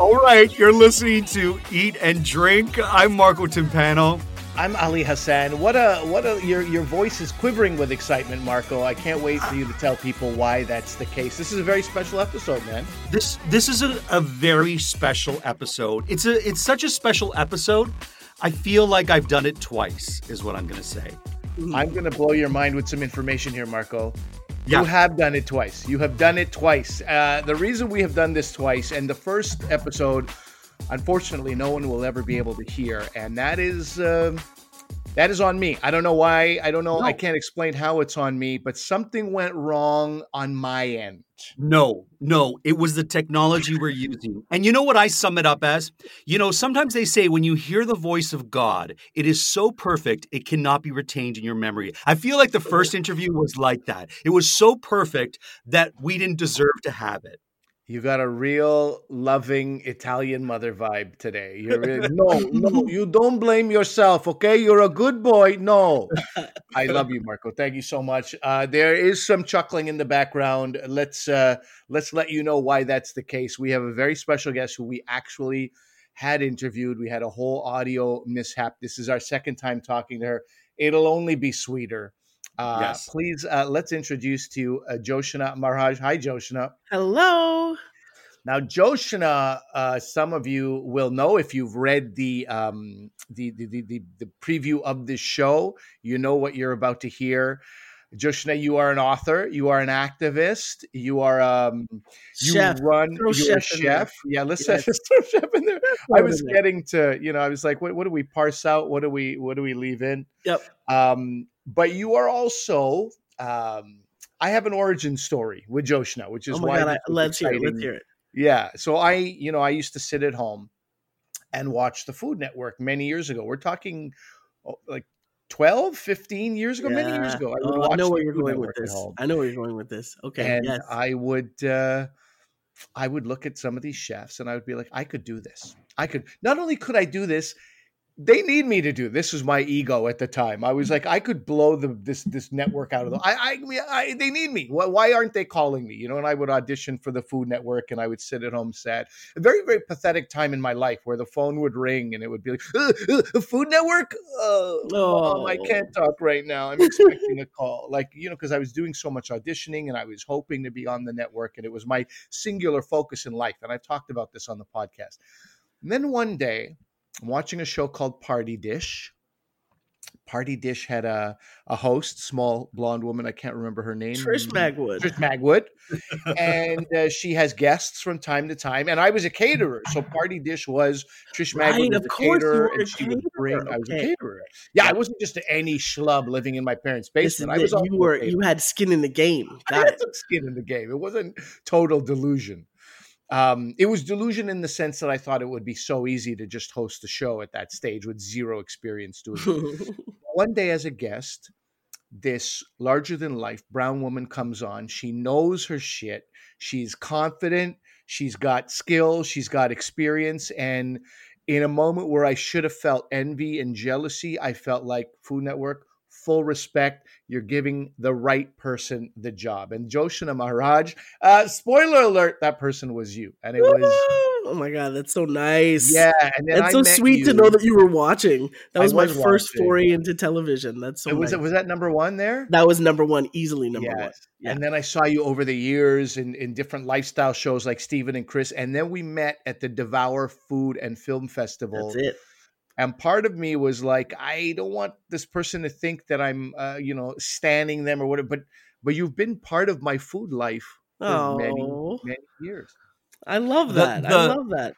All right, you're listening to Eat and Drink. I'm Marco Timpano. I'm Ali Hassan. What a what a your your voice is quivering with excitement, Marco. I can't wait for you to tell people why that's the case. This is a very special episode, man. This this is a, a very special episode. It's a it's such a special episode. I feel like I've done it twice, is what I'm gonna say. I'm gonna blow your mind with some information here, Marco. Yeah. You have done it twice. You have done it twice. Uh, the reason we have done this twice, and the first episode, unfortunately, no one will ever be able to hear, and that is um that is on me. I don't know why. I don't know. I can't explain how it's on me, but something went wrong on my end. No, no, it was the technology we're using. And you know what I sum it up as? You know, sometimes they say when you hear the voice of God, it is so perfect, it cannot be retained in your memory. I feel like the first interview was like that. It was so perfect that we didn't deserve to have it. You got a real loving Italian mother vibe today. You're really, no, no, you don't blame yourself, okay? You're a good boy. No, I love you, Marco. Thank you so much. Uh, there is some chuckling in the background. Let's uh, let's let you know why that's the case. We have a very special guest who we actually had interviewed. We had a whole audio mishap. This is our second time talking to her. It'll only be sweeter. Uh, Yes. Please, uh, let's introduce to you uh, Joshna Maharaj. Hi, Joshna. Hello. Now, Joshna, uh, some of you will know if you've read the, um, the, the, the, the, the preview of this show, you know what you're about to hear. Joshna, you are an author, you are an activist, you are um, you Chef. run, Throw you're a chef in chef. Yeah, let's Yes. just throw chef in there. I was getting to, you know, I was like, what, what do we parse out? What do we what do we leave in? Yep. Um, but you are also um, I have an origin story with Joshna, which is Oh my why god, I, let's hear it. Let's hear it. Yeah. So I, you know, I used to sit at home and watch the Food Network many years ago. We're talking oh, like 12, 15 years ago, many years ago. I Oh, I know where you're Food going with Network this. I know where you're going with this. Okay. And yes. I would uh I would look at some of these chefs and I would be like, I could do this. I could not only could I do this, they need me to do this was my ego at the time. I was like, I could blow the this this network out of the. I, I, I they need me. Why, why aren't they calling me? You know, and I would audition for the Food Network, and I would sit at home sad. A very very pathetic time in my life where the phone would ring and it would be like, "Uh, uh, Food Network. Oh, Mom, I Oh. can't talk right now. I'm expecting a call. Like you know, because I was doing so much auditioning and I was hoping to be on the network, and it was my singular focus in life. And I've talked about this on the podcast. And then one day, watching a show called Party Dish. Party Dish had a, a host, small blonde woman. I can't remember her name. Trish Magwood. Trish Magwood. and uh, she has guests from time to time. And I was a caterer. So Party Dish was Trish Magwood Right, was a caterer. And she would bring, caterer. I was a caterer. Yeah, I wasn't just any schlub living in my parents' basement. I was you were you had skin in the game. I had some skin in the game. It wasn't total delusion. Um, it was delusion in the sense that I thought it would be so easy to just host a show at that stage with zero experience doing it. One day, as a guest, this larger than life brown woman comes on. She knows her shit. She's confident. She's got skill. She's got experience. And in a moment where I should have felt envy and jealousy, I felt like Food Network, full respect. You're giving the right person the job. And Joshna Maharaj, uh, spoiler alert, that person was you. And it was, oh my god, that's so nice. yeah. And then That's I so sweet to know that you were watching. That I was my was first watching. foray into television. That's so was, nice. it, was that number one there? that was number one, easily number one. Yeah. And then I saw you over the years in, in different lifestyle shows like Steven and Chris. And then we met at the Devour Food and Film Festival. That's it. And part of me was like, I don't want this person to think that I'm, uh, you know, standing them or whatever. But but you've been part of my food life for many Oh, many years. I love The- that. I love that.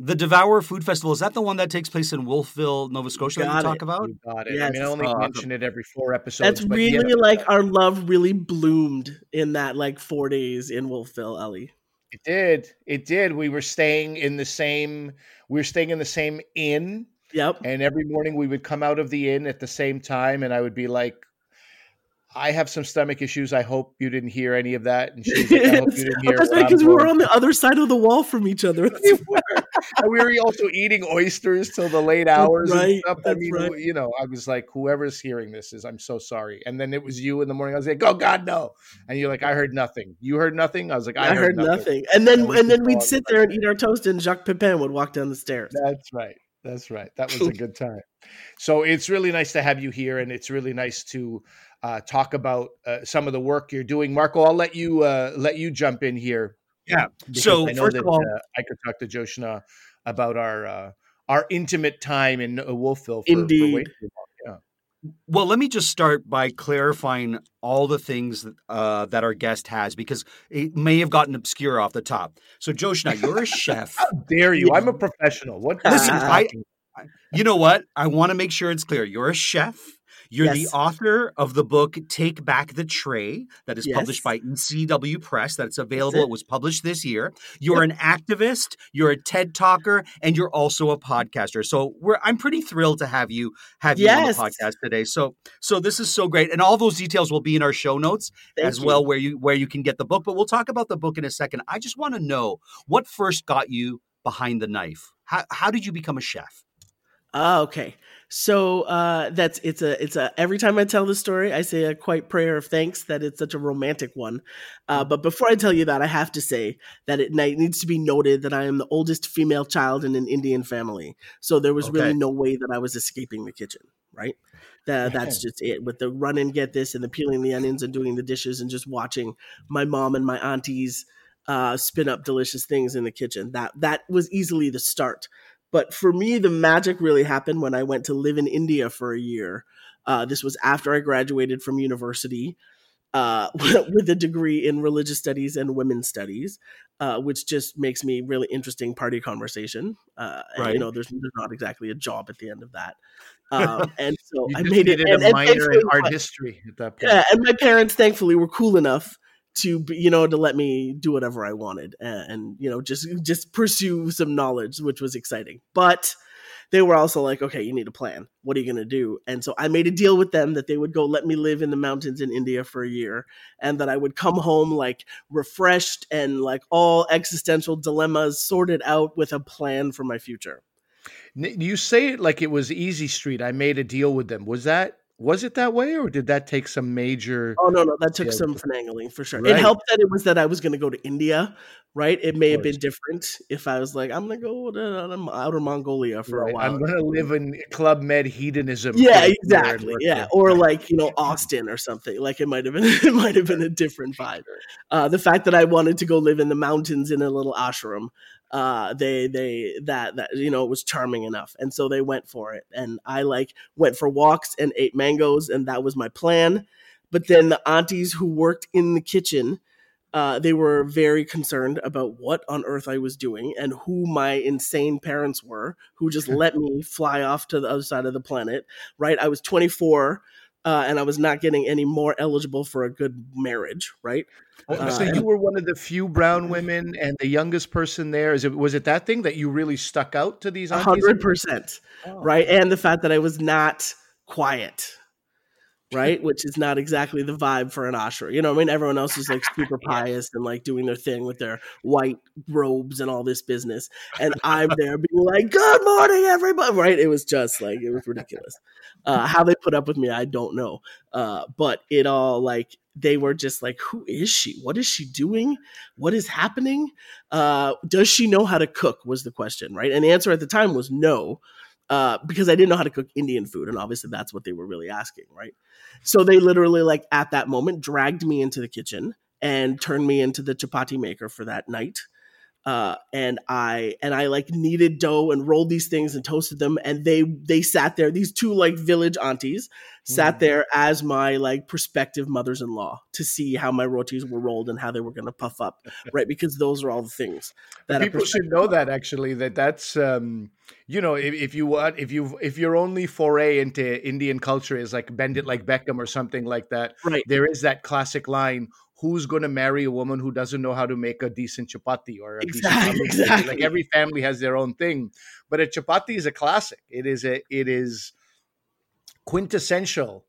The Devour Food Festival is that the one that takes place in Wolfville, Nova Scotia that Got you it. talk about? You got it. I mean, I only Oh, mention it every four episodes. That's but really yeah. like our love really bloomed in that like four days in Wolfville, Ali. It did. It did. We were staying in the same. We were staying in the same inn, Yep. and every morning we would come out of the inn at the same time, and I would be like, "I have some stomach issues. I hope you didn't hear any of that." And she's like, "I hope you didn't hear." That's right, because we were on the other side of the wall from each other. We were. And we were also eating oysters till the late hours and right, stuff. I mean, right. you know, I was like, whoever's hearing this is, I'm so sorry. And then it was you in the morning. I was like, oh God, no. And you're like, I heard nothing. You heard nothing. I was like, I, I, heard nothing. nothing. And then And and then we'd sit there and eat our toast, and Jacques Pepin would walk down the stairs. That's right. That's right. That was a good time. So it's really nice to have you here, and it's really nice to uh, talk about uh, some of the work you're doing. Marco, I'll let you uh, let you jump in here. Yeah. So, I first that, of all- uh, I could talk to Joshna about our uh, our intimate time in uh, Wolfville. For, Indeed. For long. Well, let me just start by clarifying all the things uh, that our guest has because it may have gotten obscure off the top. So, Joshna, you're a chef. How dare you? I'm a professional. What? Listen, what are you I- You know what? I want to make sure it's clear. You're a chef. You're Yes. the author of the book Take Back the Tray that is published by ECW Press. That's available. it. It was published this year. You're an activist, you're a TED talker, and you're also a podcaster. So we're I'm pretty thrilled to have you have you on the podcast today. So so this is so great. And all those details will be in our show notes Thank as you. well where you where you can get the book. But we'll talk about the book in a second. I just want to know what first got you behind the knife. How how did you become a chef? Ah, okay. So uh, that's it's a it's a every time I tell the story, I say a quite prayer of thanks that it's such a romantic one. Uh, but before I tell you that, I have to say that it ni- needs to be noted that I am the oldest female child in an Indian family, so there was really no way that I was escaping the kitchen. Right. That, that's just it. With the run and get this and the peeling the onions and doing the dishes and just watching my mom and my aunties uh, spin up delicious things in the kitchen. That that was easily the start. But for me, the magic really happened when I went to live in India for a year. Uh, this was after I graduated from university uh, with a degree in religious studies and women's studies, uh, which just makes me really interesting party conversation. Uh, and, you know, there's, there's not exactly a job at the end of that. Um, and so I made it. And, a and minor in art history at that point. yeah, and my parents thankfully were cool enough to you know to let me do whatever I wanted and, and you know just just pursue some knowledge, which was exciting. But they were also like, okay, you need a plan. What are you going to do? And so I made a deal with them that they would go let me live in the mountains in India for a year and that I would come home like refreshed and like all existential dilemmas sorted out with a plan for my future. You say it like it was easy street. I made a deal with them. Was that was it that way, or did that take some major? Oh no, no, that took Yeah. some finagling for sure. Right. It helped that it was that I was going to go to India, right? It may have been different if I was like, I'm going to go to um, outer Mongolia for Right, a while. I'm going to live in Club Med hedonism. yeah, a year and exactly. Yeah, or like you know Austin or something. Like it might have been, it might have been a different vibe. Uh, the fact that I wanted to go live in the mountains in a little ashram, uh, they they that that you know it was charming enough, and so they went for it. And I like went for walks and ate mangoes, and that was my plan. But then the aunties who worked in the kitchen. Uh, they were very concerned about what on earth I was doing and who my insane parents were, who just let me fly off to the other side of the planet right? I was 24 uh, and I was not getting any more eligible for a good marriage, right? Oh, so Uh, you were one of the few brown women and the youngest person there. Is it was it that thing that you really stuck out to these hundred percent, Oh. right? And the fact that I was not quiet, right? Which is not exactly the vibe for an ashram. You know, what I mean, everyone else is like super pious and like doing their thing with their white robes and all this business, and I'm there being like, "Good morning, everybody!" Right? It was just like it was ridiculous. Uh, how they put up with me, I don't know. Uh, but it all like they were just like, "Who is she? What is she doing? What is happening? Uh, does she know how to cook?" Was the question, right? And the answer at the time was no uh, because I didn't know how to cook Indian food, and obviously that's what they were really asking, right? So they literally, like at that moment, dragged me into the kitchen and turned me into the chapati maker for that night. Uh, and I and I like kneaded dough and rolled these things and toasted them, and they they sat there. These two like village aunties sat Mhm. there as my like prospective mothers-in-law to see how my rotis were rolled and how they were going to puff up, right? Because those are all the things that People should know that actually that that's um, you know if, if you want if you if your only foray into Indian culture is like bend it like Beckham or something like that. Right. There is that classic line: who's going to marry a woman who doesn't know how to make a decent chapati or a Exactly, decent exactly. like every family has their own thing. But a chapati is a classic. It is a it is quintessential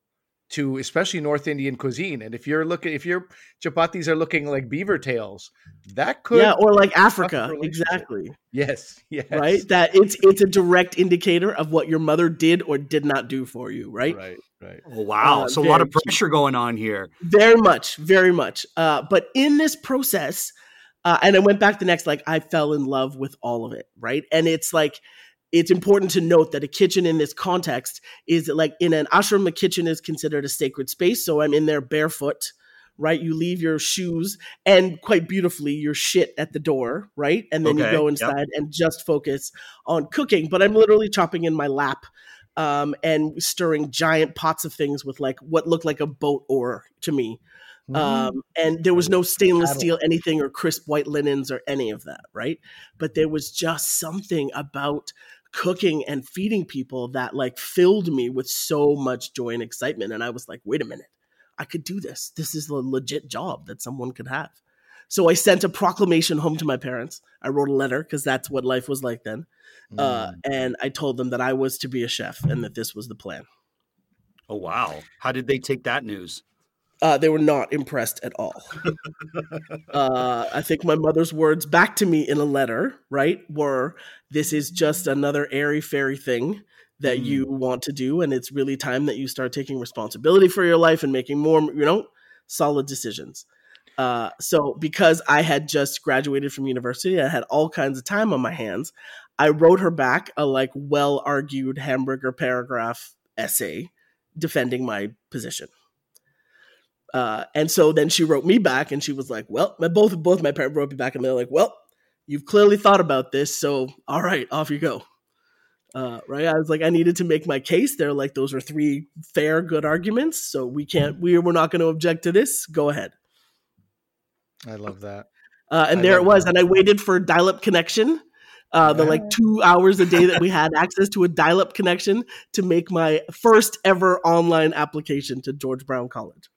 to especially North Indian cuisine. And if you're looking, if your chapatis are looking like beaver tails, that could yeah, or like Africa, exactly. yes, yes, Right, that it's it's a direct indicator of what your mother did or did not do for you. Right, right, right. Oh, wow. Uh, so a lot of pressure going on here. very much, very much. Uh, but in this process, uh, and I went back the next, like I fell in love with all of it. Right, and it's like it's important to note that a kitchen in this context is like in an ashram, a kitchen is considered a sacred space. So I'm in there barefoot, right? You leave your shoes and quite beautifully your shit at the door, right? And then Okay, you go yep. inside and just focus on cooking. But I'm literally chopping in my lap um, and stirring giant pots of things with like what looked like a boat oar to me. Um, and there was no stainless steel anything or crisp white linens or any of that, right? But there was just something about cooking and feeding people that like filled me with so much joy and excitement. And I was like, wait a minute, I could do this. This is a legit job that someone could have. So I sent a proclamation home to my parents. I wrote a letter because that's what life was like then. Uh, and I told them that I was to be a chef and that this was the plan. Oh, wow. How did they take that news? Uh, they were not impressed at all. uh, I think my mother's words back to me in a letter, right, were this is just another airy fairy thing that Mm. you want to do. And it's really time that you start taking responsibility for your life and making more, you know, solid decisions. Uh, so because I had just graduated from university, I had all kinds of time on my hands. I wrote her back a like well argued hamburger paragraph essay defending my position. Uh, and so then she wrote me back and she was like, well, my, both, both my parents wrote me back and they're like, well, you've clearly thought about this. So, all right, off you go. Uh, right. I was like, I needed to make my case. They're like, those are three fair, good arguments. So we can't, we, we're not going to object to this. Go ahead. I love that. Uh, and I there it was. that. And I waited for a dial up connection. Uh, the like two hours a day that we had access to a dial up connection to make my first ever online application to George Brown College.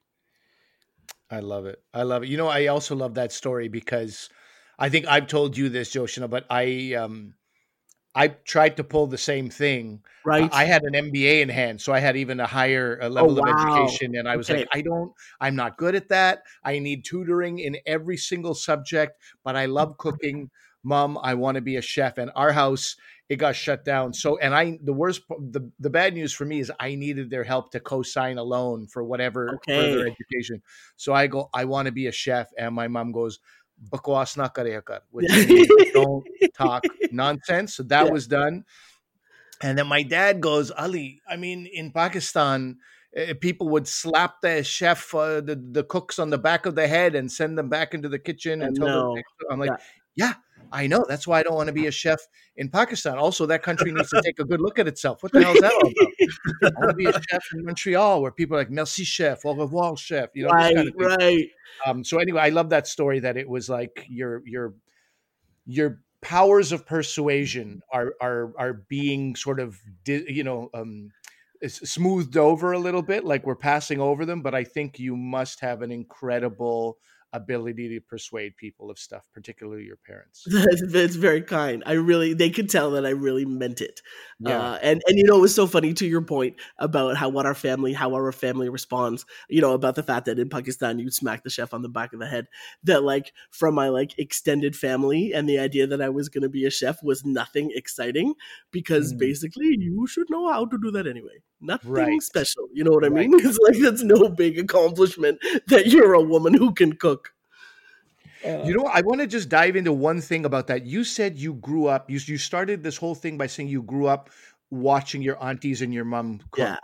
I love it. I love it. You know, I also love that story because I think I've told you this, Joshina, but I um I tried to pull the same thing. Right. I had an MBA in hand, so I had even a higher uh, level of Oh, wow. education, and I was Okay. like, I don't, I'm not good at that. I need tutoring in every single subject, but I love cooking. Mom, I want to be a chef. And our house, it got shut down. So, and I, the worst, the the bad news for me is I needed their help to co-sign a loan for whatever further Okay. education. So I go, I want to be a chef, and my mom goes, "Bakwas which means don't talk nonsense. So that Yeah. was done. And then my dad goes, Ali, I mean, in Pakistan, uh, people would slap the chef, uh, the, the cooks on the back of the head and send them back into the kitchen and them. I'm like, yeah. I know. That's why I don't want to be a chef in Pakistan. Also, that country needs to take a good look at itself. What the hell is that all about? I want to be a chef in Montreal where people are like, merci, chef, au revoir, chef. You know, right, kind of right. Um, so anyway, I love that story that it was like your your your powers of persuasion are are are being sort of you know um, smoothed over a little bit, like we're passing over them. But I think you must have an incredible ability to persuade people of stuff, particularly your parents. That's, very kind. I really, they could tell that I really meant it. Yeah. Uh, and and you know, it was so funny to your point about how what our family, how our family responds. You know, about the fact that in Pakistan you'd smack the chef on the back of the head. That like from my like extended family, and the idea that I was going to be a chef was nothing exciting because Mm. basically you should know how to do that anyway. Nothing Right. special. You know what I Right. mean? It's like that's no big accomplishment that you're a woman who can cook. Uh, You know, I want to just dive into one thing about that. You said you grew up. You you started this whole thing by saying you grew up watching your aunties and your mom cook.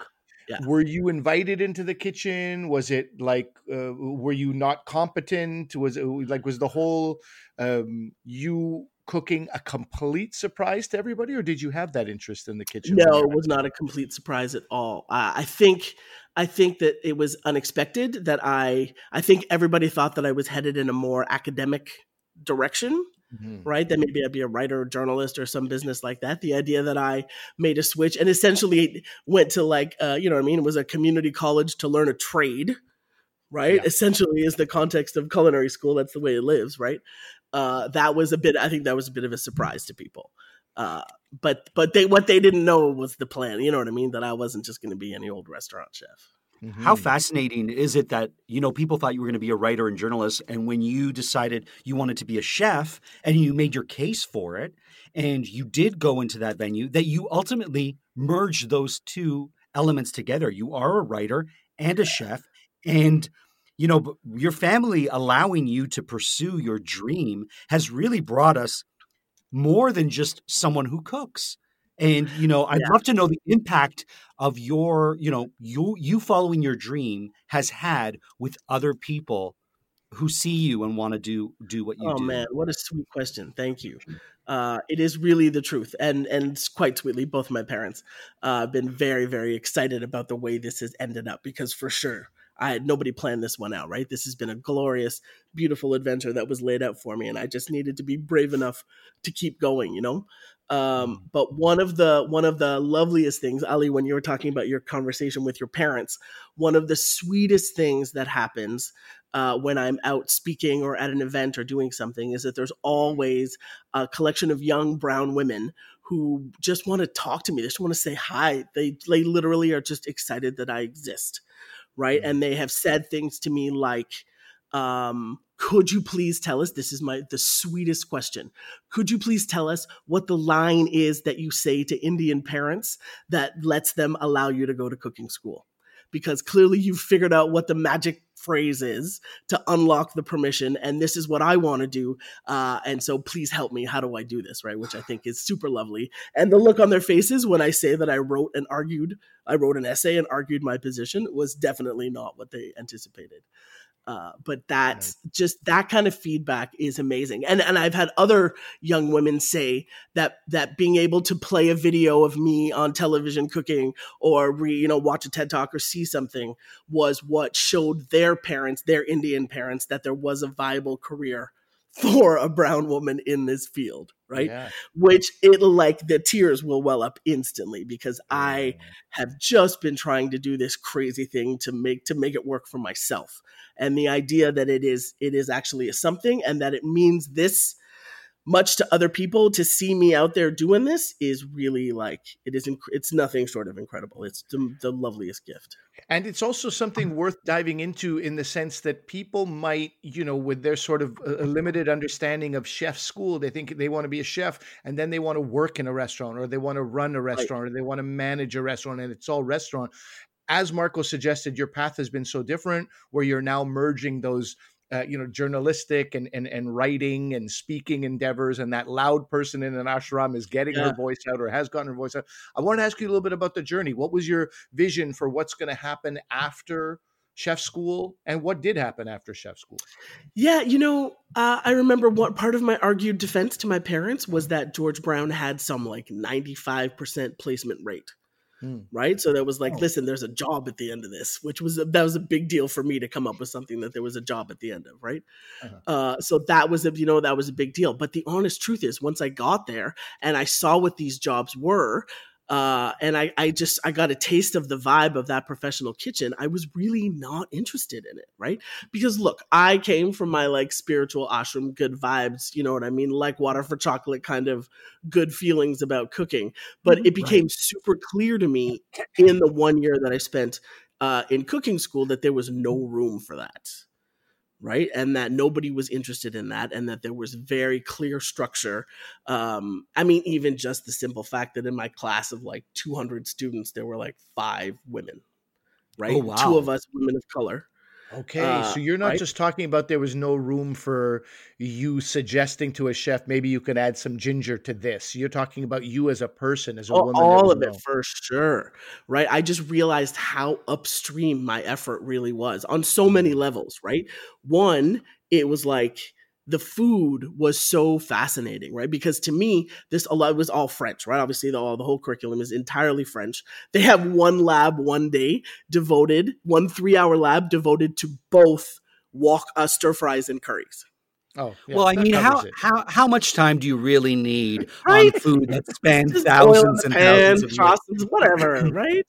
Yeah, yeah. Were you invited into the kitchen? Was it like uh, were you not competent? Was it like was the whole um, you cooking a complete surprise to everybody, or did you have that interest in the kitchen? No, it was not a complete surprise at all. Uh, I think I think that it was unexpected that I I think everybody thought that I was headed in a more academic direction, Mhm. right? That maybe I'd be a writer, or journalist, or some business like that. The idea that I made a switch and essentially went to like uh, you know what I mean, it was a community college to learn a trade, right? Yeah. Essentially, is the context of culinary school. That's the way it lives, right? Uh, that was a bit. I think that was a bit of a surprise to people. Uh, but but they what they didn't know was the plan. You know what I mean? That I wasn't just going to be any old restaurant chef. How Mhm. fascinating is it that, you know, people thought you were going to be a writer and journalist, and when you decided you wanted to be a chef and you made your case for it, and you did go into that venue, that you ultimately merged those two elements together. You are a writer and a chef, and you know, your family allowing you to pursue your dream has really brought us more than just someone who cooks. And you know, I'd Yeah. love to know the impact of your, you know, you you following your dream has had with other people who see you and want to do do what you oh do. Oh man, what a sweet question. Thank you. Uh, it is really the truth, and and quite sweetly, both my parents uh, have been very very excited about the way this has ended up because for sure. I had nobody planned this one out, right? This has been a glorious, beautiful adventure that was laid out for me, and I just needed to be brave enough to keep going, you know. Um, but one of the one of the loveliest things, Ali, when you were talking about your conversation with your parents, one of the sweetest things that happens uh, when I'm out speaking or at an event or doing something is that there's always a collection of young brown women who just want to talk to me. They just want to say hi. They they literally are just excited that I exist, right? And they have said things to me like, um, "Could you please tell us?" This is my the sweetest question. Could you please tell us what the line is that you say to Indian parents that lets them allow you to go to cooking school? Because clearly you've figured out what the magic phrase is to unlock the permission, and this is what I want to do. Uh, and so please help me. How do I do this? Right, which I think is super lovely. And the look on their faces when I say that I wrote and argued, I wrote an essay and argued my position was definitely not what they anticipated. Uh, but that's Right. just that kind of feedback is amazing, and and I've had other young women say that that being able to play a video of me on television cooking or re, you know watch a TED talk or see something was what showed their parents, their Indian parents, that there was a viable career for a brown woman in this field, right? Yeah. Which it like the tears will well up instantly because I have just been trying to do this crazy thing to make to make it work for myself and the idea that it is it is actually a something and that it means this much to other people to see me out there doing this is really like it is inc- it's nothing short of incredible. It's the, the loveliest gift. And it's also something worth diving into in the sense that people might, you know, with their sort of a a limited understanding of chef school, they think they want to be a chef and then they want to work in a restaurant or they want to run a restaurant or they want to manage a restaurant and it's all restaurant. As Marco suggested, your path has been so different where you're now merging those uh, you know, journalistic and, and and writing and speaking endeavors, and that loud person in an ashram is getting Yeah. her voice out or has gotten her voice out. I want to ask you a little bit about the journey. What was your vision for what's going to happen after chef school, and what did happen after chef school? yeah you know uh, i remember what part of my argued defense to my parents was that george brown had some like 95% placement rate Hmm. right so that was like Oh. listen there's a job at the end of this which was a, that was a big deal for me to come up with something that there was a job at the end of right Uh-huh. uh, so that was a you know that was a big deal but the honest truth is once i got there and i saw what these jobs were uh, and I, I just I got a taste of the vibe of that professional kitchen. I was really not interested in it, right? Because look, I came from my like spiritual ashram, good vibes, you know what I mean, like water for chocolate kind of good feelings about cooking. But it became super clear to me in the one year that I spent uh, in cooking school that there was no room for that. Right. And that nobody was interested in that, and that there was very clear structure. Um, I mean, even just the simple fact that in my class of like 200 students, there were like five women, right? Oh, wow. Two of us women of color. Okay, Uh, so you're not right? just talking about there was no room for you suggesting to a chef maybe you could add some ginger to this. You're talking about you as a person, as a all, woman. all of it for sure right i just realized how upstream my effort really was on so many levels right one it was like the food was so fascinating right because to me this a lot was all french right obviously the, all, the whole curriculum is entirely french they have one lab one day devoted one three hour lab devoted to both wok uh, stir fries and curries Oh, yeah, well, I mean, how, it. how how much time do you really need Right? on food that spans Just oil in thousands the and pan, thousands of years? sauces, whatever right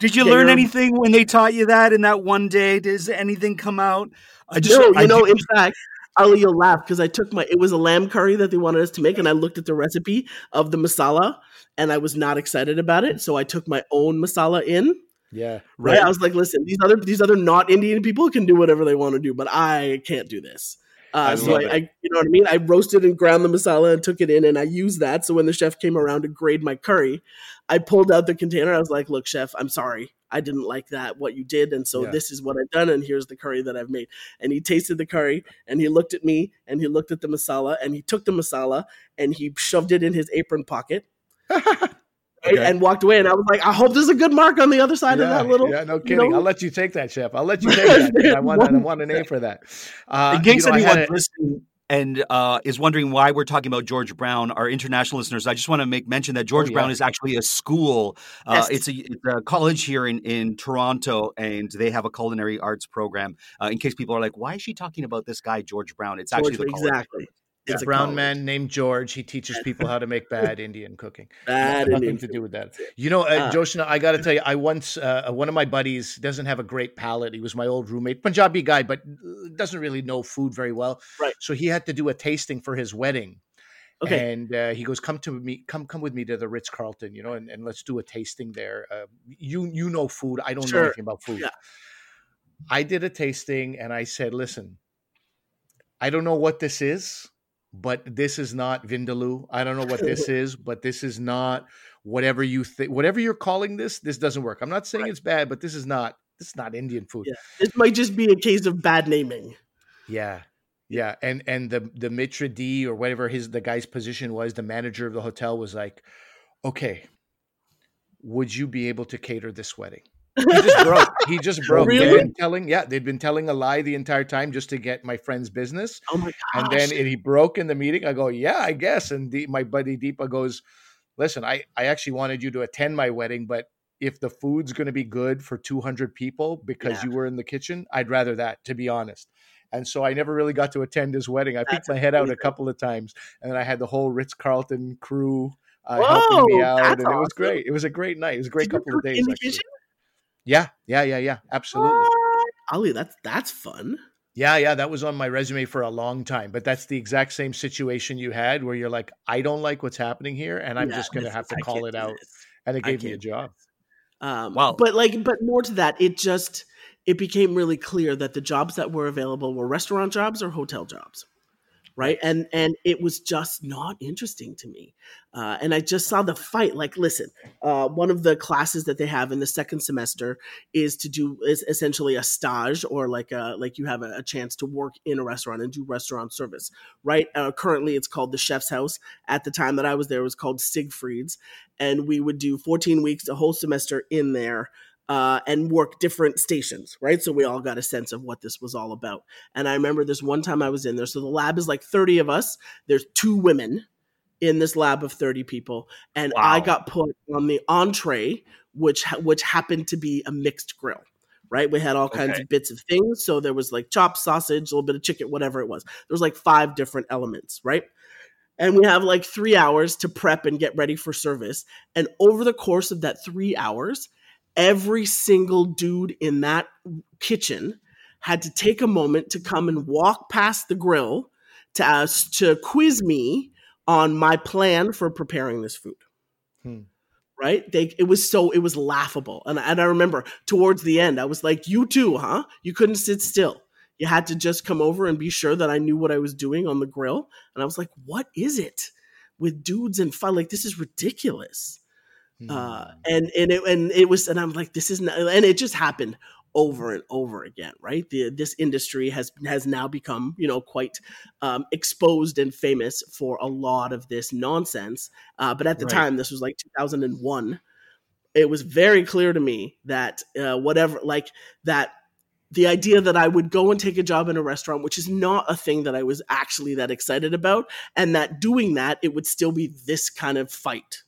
Did you Yeah, learn anything when they taught you that in that one day? Does anything come out? I just, no, you I know, do- in fact, Ali, you'll laugh because I took my it was a lamb curry that they wanted us to make, and I looked at the recipe of the masala, and I was not excited about it. So I took my own masala in. Yeah. Right. I was like, listen, these other these other not Indian people can do whatever they want to do, but I can't do this. Uh, I so I. I, you know what I mean. I roasted and ground the masala and took it in, and I used that. So when the chef came around to grade my curry, I pulled out the container. I was like, "Look, chef, I'm sorry, I didn't like that what you did, and so Yeah. this is what I've done, and here's the curry that I've made." And he tasted the curry, and he looked at me, and he looked at the masala, and he took the masala, and he shoved it in his apron pocket. right, Okay. And walked away, and I was like, "I hope there's a good mark on the other side of that little." yeah, no you kidding. know? I'll let you take that, chef. I'll let you take that. I want, I want an A for that. Uh, in case you know, anyone listening and uh, is wondering why we're talking about George Brown, our international listeners, I just want to make mention that George Oh, yeah. Brown is actually a school. Uh, Yes. it's, a, it's a college here in, in Toronto, and they have a culinary arts program. Uh, in case people are like, why is she talking about this guy, George Brown? It's actually George, the college. exactly. It's It's a a brown college. man named George. He teaches people how to make bad Indian cooking. Bad Nothing Indian to do with that. You know, uh, Uh, Joshna, I got to tell you, I once uh, one of my buddies doesn't have a great palate. He was my old roommate, Punjabi guy, but doesn't really know food very well. Right. So he had to do a tasting for his wedding. Okay. And uh, he goes, "Come to me, come come with me to the Ritz Carlton, you know, and, and let's do a tasting there. Uh, you you know food. I don't know anything about food. Yeah. I did a tasting, and I said, listen, I don't know what this is, but this is not Vindaloo. I don't know what this is, but this is not whatever you think. Whatever you're calling this, this doesn't work. I'm not saying Right. it's bad, but this is not. This is not Indian food. Yeah. This might just be a case of bad naming. Yeah. Yeah. And and the the maitre d or whatever his the guy's position was, the manager of the hotel was like, Okay, would you be able to cater this wedding? He just broke. He just broke. Really? been telling, yeah, they'd been telling a lie the entire time just to get my friend's business. Oh my gosh. And then it, he broke in the meeting. I go, yeah, I guess. And the, my buddy Deepa goes, listen, I, I actually wanted you to attend my wedding, but if the food's going to be good for 200 people because Yeah. you were in the kitchen, I'd rather that, to be honest. And so I never really got to attend his wedding. I peeked my head out a couple of times, and then I had the whole Ritz Carlton crew uh, Whoa, helping me out, and it was great. It was a great night. It was a great Did couple of days. in the actually. kitchen? Yeah, yeah, yeah, yeah. Absolutely. What? Ali, that's that's fun. Yeah, yeah, that was on my resume for a long time. But that's the exact same situation you had where you're like, I don't like what's happening here, and I'm Yeah, just going to have to I call it out. this. And it gave me a job. Um, Wow. But like, but more to that, it just it became really clear that the jobs that were available were restaurant jobs or hotel jobs, right? And and it was just not interesting to me. Uh, and I just saw the fight. Like, listen, uh, one of the classes that they have in the second semester is to do is essentially a stage or like a like you have a, a chance to work in a restaurant and do restaurant service, right? Uh, currently, it's called the Chef's House. At the time that I was there, it was called Siegfried's and we would do 14 weeks, a whole semester in there, uh, and work different stations, right? So we all got a sense of what this was all about. And I remember this one time I was in there. So the lab is like 30 of us. There's two women in this lab of 30 people, and I got put on the entree, which which happened to be a mixed grill. Right, we had all kinds Okay. of bits of things. So there was like chopped sausage, a little bit of chicken, whatever it was. There was like five different elements, right? and we have like three hours to prep and get ready for service. And over the course of that three hours, every single dude in that kitchen had to take a moment to come and walk past the grill to us to quiz me on my plan for preparing this food. Hmm. Right? They it was so it was laughable. And, and I remember towards the end, I was like, You too, huh? You couldn't sit still. You had to just come over and be sure that I knew what I was doing on the grill. And I was like, what is it with dudes and fun? Like, this is ridiculous. Uh, Hmm. and and it and it was, and I'm like, this is not, and it just happened over and over again, right? The this industry has has now become, you know, quite um, exposed and famous for a lot of this nonsense. Uh, but at the Right. time, this was like 2001. It was very clear to me that uh, whatever, like that the idea that I would go and take a job in a restaurant, which is not a thing that I was actually that excited about, and that doing that, it would still be this kind of fight,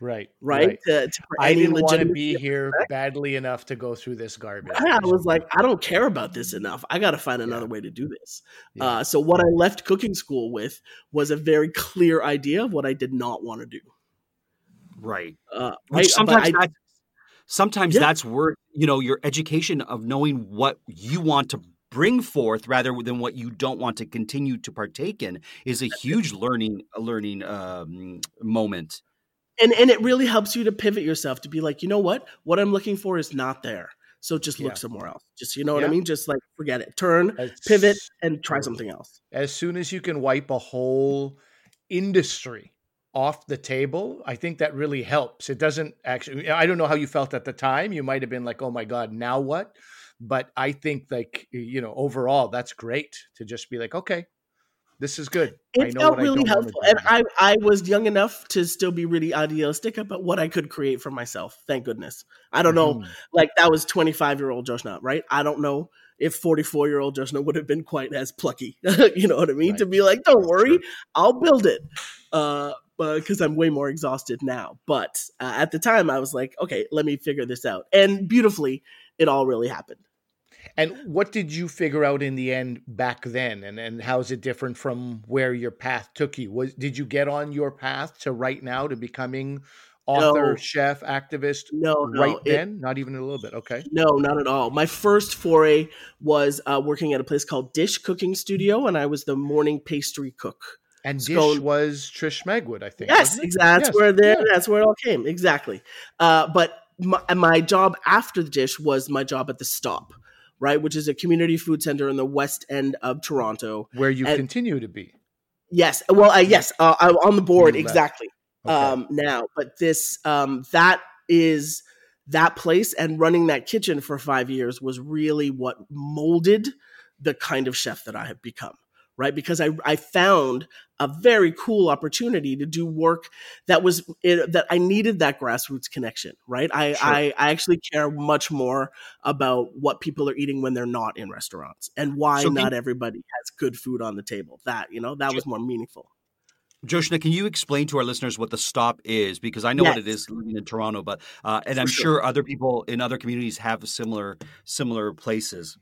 right, right? To, to, I didn't want to be of here respect. badly enough to go through this garbage. I was like, I don't care about this enough. I got to find another way to do this. Yeah. Uh, so what I left cooking school with was a very clear idea of what I did not want to do. Right. Uh, right? But sometimes I- that, sometimes Yeah. that's worth you know your education of knowing what you want to bring forth rather than what you don't want to continue to partake in is a huge learning a learning um, moment and and it really helps you to pivot yourself to be like, you know what? What I'm looking for is not there. So just look Yeah. somewhere else. Just you know what I mean? Just like forget it. Turn, As- pivot, and try something else. as soon as you can wipe a whole industry off the table, I think that really helps. It doesn't actually, I don't know how you felt at the time. You might have been like, oh my God, now what? But I think, like, you know, overall, that's great to just be like, okay, this is good. I It know felt really helpful, and. I I was young enough to still be really idealistic about what I could create for myself. Thank goodness. I don't know, Mhm. like that was 25 year old Joshna, right? I don't know if 44 year old Joshna would have been quite as plucky. you know what I mean? To be like, don't worry, I'll build it. Uh, because I'm way more exhausted now. But uh, at the time, I was like, okay, let me figure this out. And beautifully, it all really happened. And what did you figure out in the end back then? And and how is it different from where your path took you? Was did you get on your path to right now to becoming author, No. chef, activist No, no, right it- then? Not even a little bit. Okay. No, not at all. My first foray was uh, working at a place called Dish Cooking Studio, and I was the morning pastry cook. And Dish was Trish Magwood, I think. Yes, exactly. That's Yes, where there. yeah. That's where it all came. Exactly. Uh, but my, my job after the dish was my job at the Stop, right, which is a community food center in the west end of Toronto. Where you and- continue to be. Yes. Well, uh, yes, uh, I'm on the board exactly Okay. um, now. But this um, that is that place and running that kitchen for five years was really what molded the kind of chef that I have become. Right, because I I found a very cool opportunity to do work that was it, that I needed that grassroots connection. Right, I, Sure. I I actually care much more about what people are eating when they're not in restaurants and why So can- not everybody has good food on the table. That you know that was more meaningful. Joshna, can you explain to our listeners what the stop is? Because I know what it is living in Toronto, but uh, and I'm sure. sure. other people in other communities have similar similar places.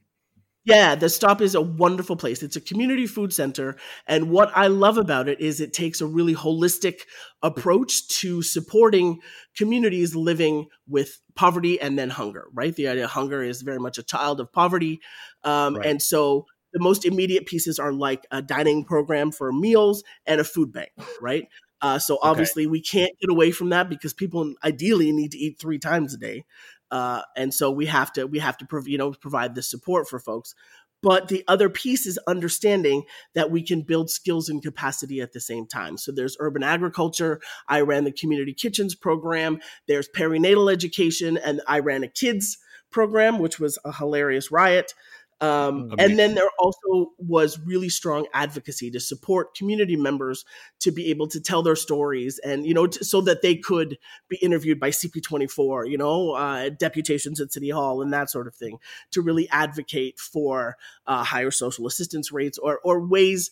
Yeah, the stop is a wonderful place. It's a community food center. And what I love about it is it takes a really holistic approach to supporting communities living with poverty and then hunger, right? The idea of hunger is very much a child of poverty. Um, Right. And so the most immediate pieces are like a dining program for meals and a food bank, right? Uh, so obviously we can't get away from that because people ideally need to eat three times a day uh, and so we have to we have to prov- you know provide the support for folks. But the other piece is understanding that we can build skills and capacity at the same time. So there's urban agriculture. I ran the community kitchens program. There's perinatal education and i ran a kids program which was a hilarious riot um, and then there also was really strong advocacy to support community members to be able to tell their stories and you know t- so that they could be interviewed by CP24, you know, uh, deputations at City Hall and that sort of thing, to really advocate for uh, higher social assistance rates or or ways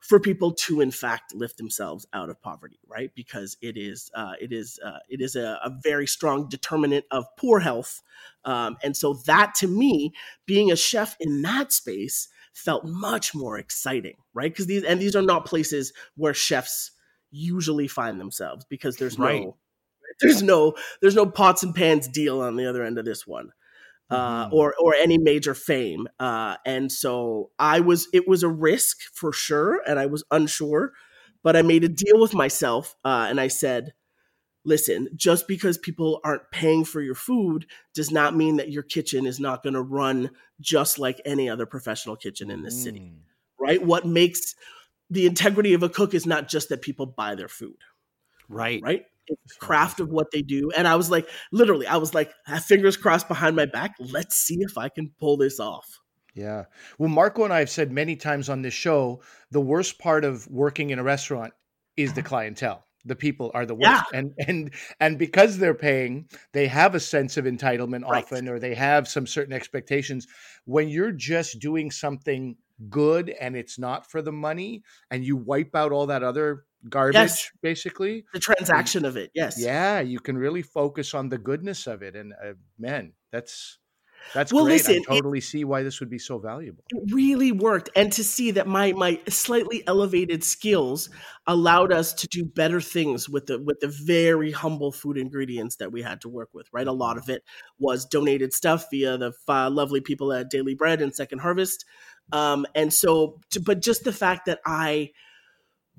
for people to in fact lift themselves out of poverty, right? Because it is uh, it is uh, it is a, a very strong determinant of poor health, um, and so that to me, being a chef in that space felt much more exciting, right? Because these and these are not places where chefs usually find themselves because there's Right. no there's no there's no pots and pans deal on the other end of this one uh, Mhm. or or any major fame uh, and so i was it was a risk for sure and i was unsure but i made a deal with myself uh, and i said listen just because people aren't paying for your food does not mean that your kitchen is not going to run just like any other professional kitchen in this city Mm. right what makes the integrity of a cook is not just that people buy their food Right. right? Craft of what they do. And I was like, literally, I was like, fingers crossed behind my back. Let's see if I can pull this off. Yeah. Well, Marco and I have said many times on this show the worst part of working in a restaurant is the mm-hmm. clientele. The people are the worst. Yeah. And and and because they're paying, they have a sense of entitlement Right. often or they have some certain expectations. When you're just doing something good and it's not for the money and you wipe out all that other garbage Yes. basically, The transaction of it, yes. yeah, you can really focus on the goodness of it and uh, man, that's That's Well, great. listen, I it- totally see why this would be so valuable. it really worked and to see that my my slightly elevated skills allowed us to do better things with the with the very humble food ingredients that we had to work with right a lot of it was donated stuff via the uh, lovely people at daily bread and second harvest um, and so to, but just the fact that i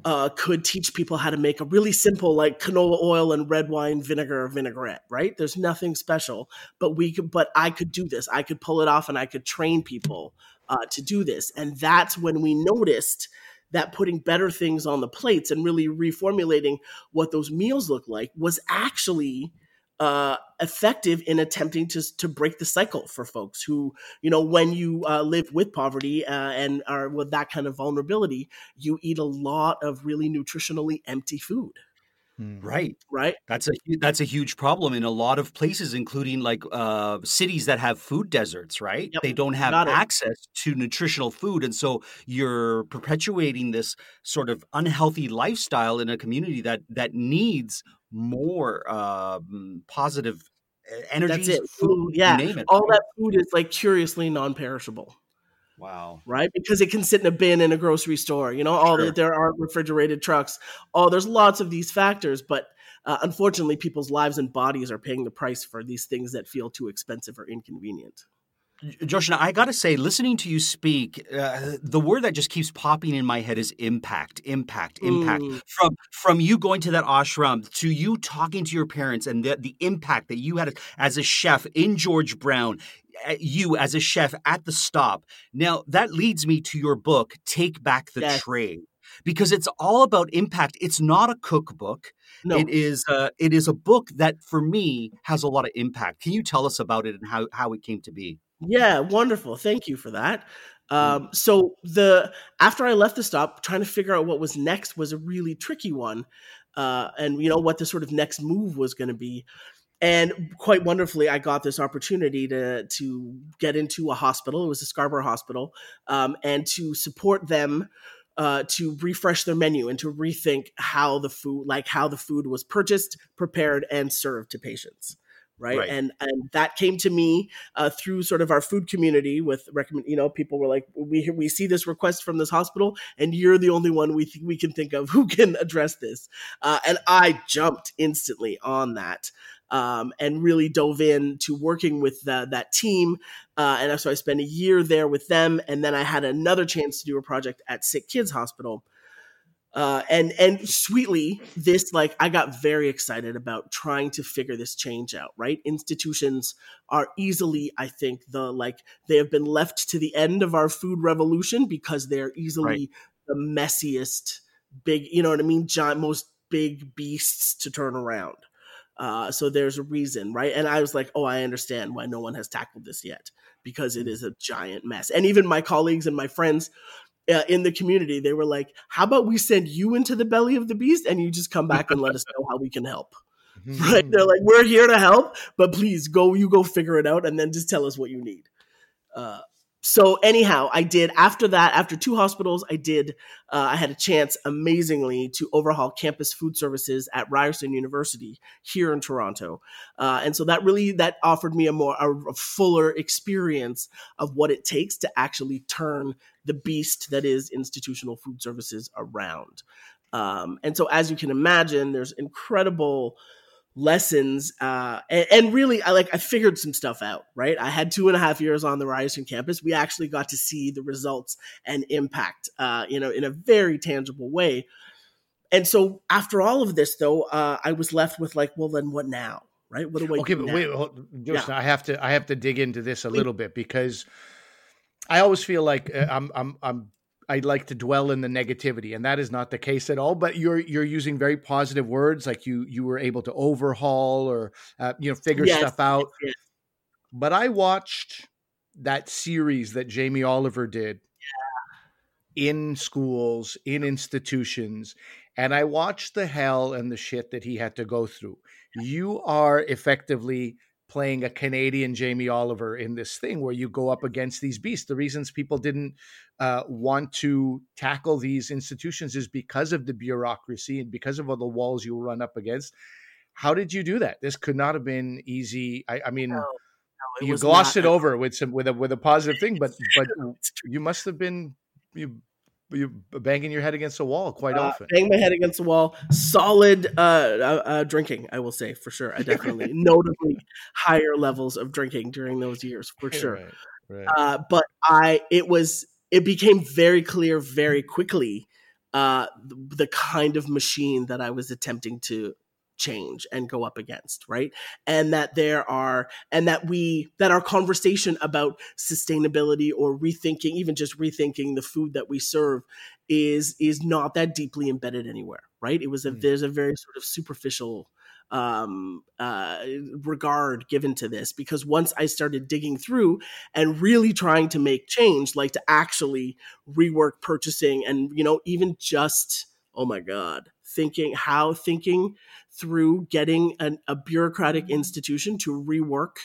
uh, could teach people how to make a really simple like canola oil and red wine vinegar vinaigrette right? There's nothing special but we could but i could do this. I could pull it off and i could train people uh, to do this. And that's when we noticed that putting better things on the plates and really reformulating what those meals look like was actually uh, effective in attempting to to break the cycle for folks who you know when you uh, live with poverty uh, and are with that kind of vulnerability you eat a lot of really nutritionally empty food Right. right That's a that's a huge problem in a lot of places, including like uh, cities that have food deserts. Right, Yep, they don't have got it. access to nutritional food, and so you're perpetuating this sort of unhealthy lifestyle in a community that that needs more um, positive energy, that's it food, yeah it. all right? that food is like curiously non-perishable Wow. right? Because it can sit in a bin in a grocery store. You know, all Sure. the, there aren't refrigerated trucks. Oh, there's lots of these factors, but uh, unfortunately, people's lives and bodies are paying the price for these things that feel too expensive or inconvenient. Joshna, I got to say, listening to you speak, uh, the word that just keeps popping in my head is impact, impact, impact. Mm. From from you going to that ashram to you talking to your parents and the, the impact that you had as a chef in George Brown, uh, you as a chef at the stop. Now, that leads me to your book, Take Back the Yes. Tray. Because it's all about impact. It's not a cookbook. No, It is uh, it is a book that for me has a lot of impact. Can you tell us about it and how, how it came to be? Yeah, wonderful. Thank you for that. Um, so the after I left the stop, trying to figure out what was next was a really tricky one, uh, and you know what the sort of next move was going to be. And quite wonderfully, I got this opportunity to to get into a hospital. It was a Scarborough hospital, um, and to support them uh, to refresh their menu and to rethink how the food, like how the food was purchased, prepared, and served to patients. Right? Right. and and that came to me uh, through sort of our food community with recommend. You know, people were like, we we see this request from this hospital, and you're the only one we th- we can think of who can address this. Uh, and I jumped instantly on that um, and really dove in to working with the, that team. Uh, and so I spent a year there with them, and then I had another chance to do a project at Sick Kids Hospital. Uh, and and sweetly, this like I got very excited about trying to figure this change out. Right, institutions are easily, I think, the like they have been left to the end of our food revolution because they're easily Right. the messiest, big, you know what I mean, giant, most big beasts to turn around. Uh, so there's a reason, right? And I was like, oh, I understand why no one has tackled this yet because it is a giant mess. And even my colleagues and my friends uh, in the community, they were like, how about we send you into the belly of the beast and you just come back and let us know how we can help? Right? They're like, we're here to help, but please go, you go figure it out and then just tell us what you need. Uh, so anyhow, I did after that, after two hospitals, I did, uh, I had a chance amazingly to overhaul campus food services at Ryerson University here in Toronto. Uh, and so that really, that offered me a more, a, a fuller experience of what it takes to actually turn the beast that is institutional food services around. Um, and so as you can imagine, there's incredible, lessons uh and, and really i like i figured some stuff out right? I had two and a half years on the ryerson campus. We actually got to see the results and impact uh you know in a very tangible way. And so after all of this though uh i was left with like well then what now right? What do i okay, do but now? wait, hold, Joseph, I have to I have to dig into this a little bit because I always feel like uh, I'm I'm I'm I like to dwell in the negativity, and that is not the case at all. But you're you're using very positive words, like you you were able to overhaul or uh, you know figure Yes, stuff out. yes. But I watched that series that Jamie Oliver did in schools, in institutions, and I watched the hell and the shit that he had to go through. You are effectively playing a Canadian Jamie Oliver in this thing where you go up against these beasts. The reasons people didn't uh, want to tackle these institutions is because of the bureaucracy and because of all the walls you run up against. How did you do that? This could not have been easy. I, I mean, No, it you glossed not it over with some with a with a positive thing, but but you must have been you you banging your head against a wall quite Uh, often. bang my head against the wall. Solid uh, uh, uh, drinking, I will say for sure. I definitely notably higher levels of drinking during those years for sure. Right, right. Uh, but I, it was, it became very clear very quickly uh, the, kind of machine that I was attempting to change and go up against, right? And that there are, and that we, that our conversation about sustainability or rethinking, even just rethinking the food that we serve is is not that deeply embedded anywhere right it was a Mm. there's a very sort of superficial um uh regard given to this because once i started digging through and really trying to make change like to actually rework purchasing and you know even just oh my god thinking how thinking through getting an, a bureaucratic institution to rework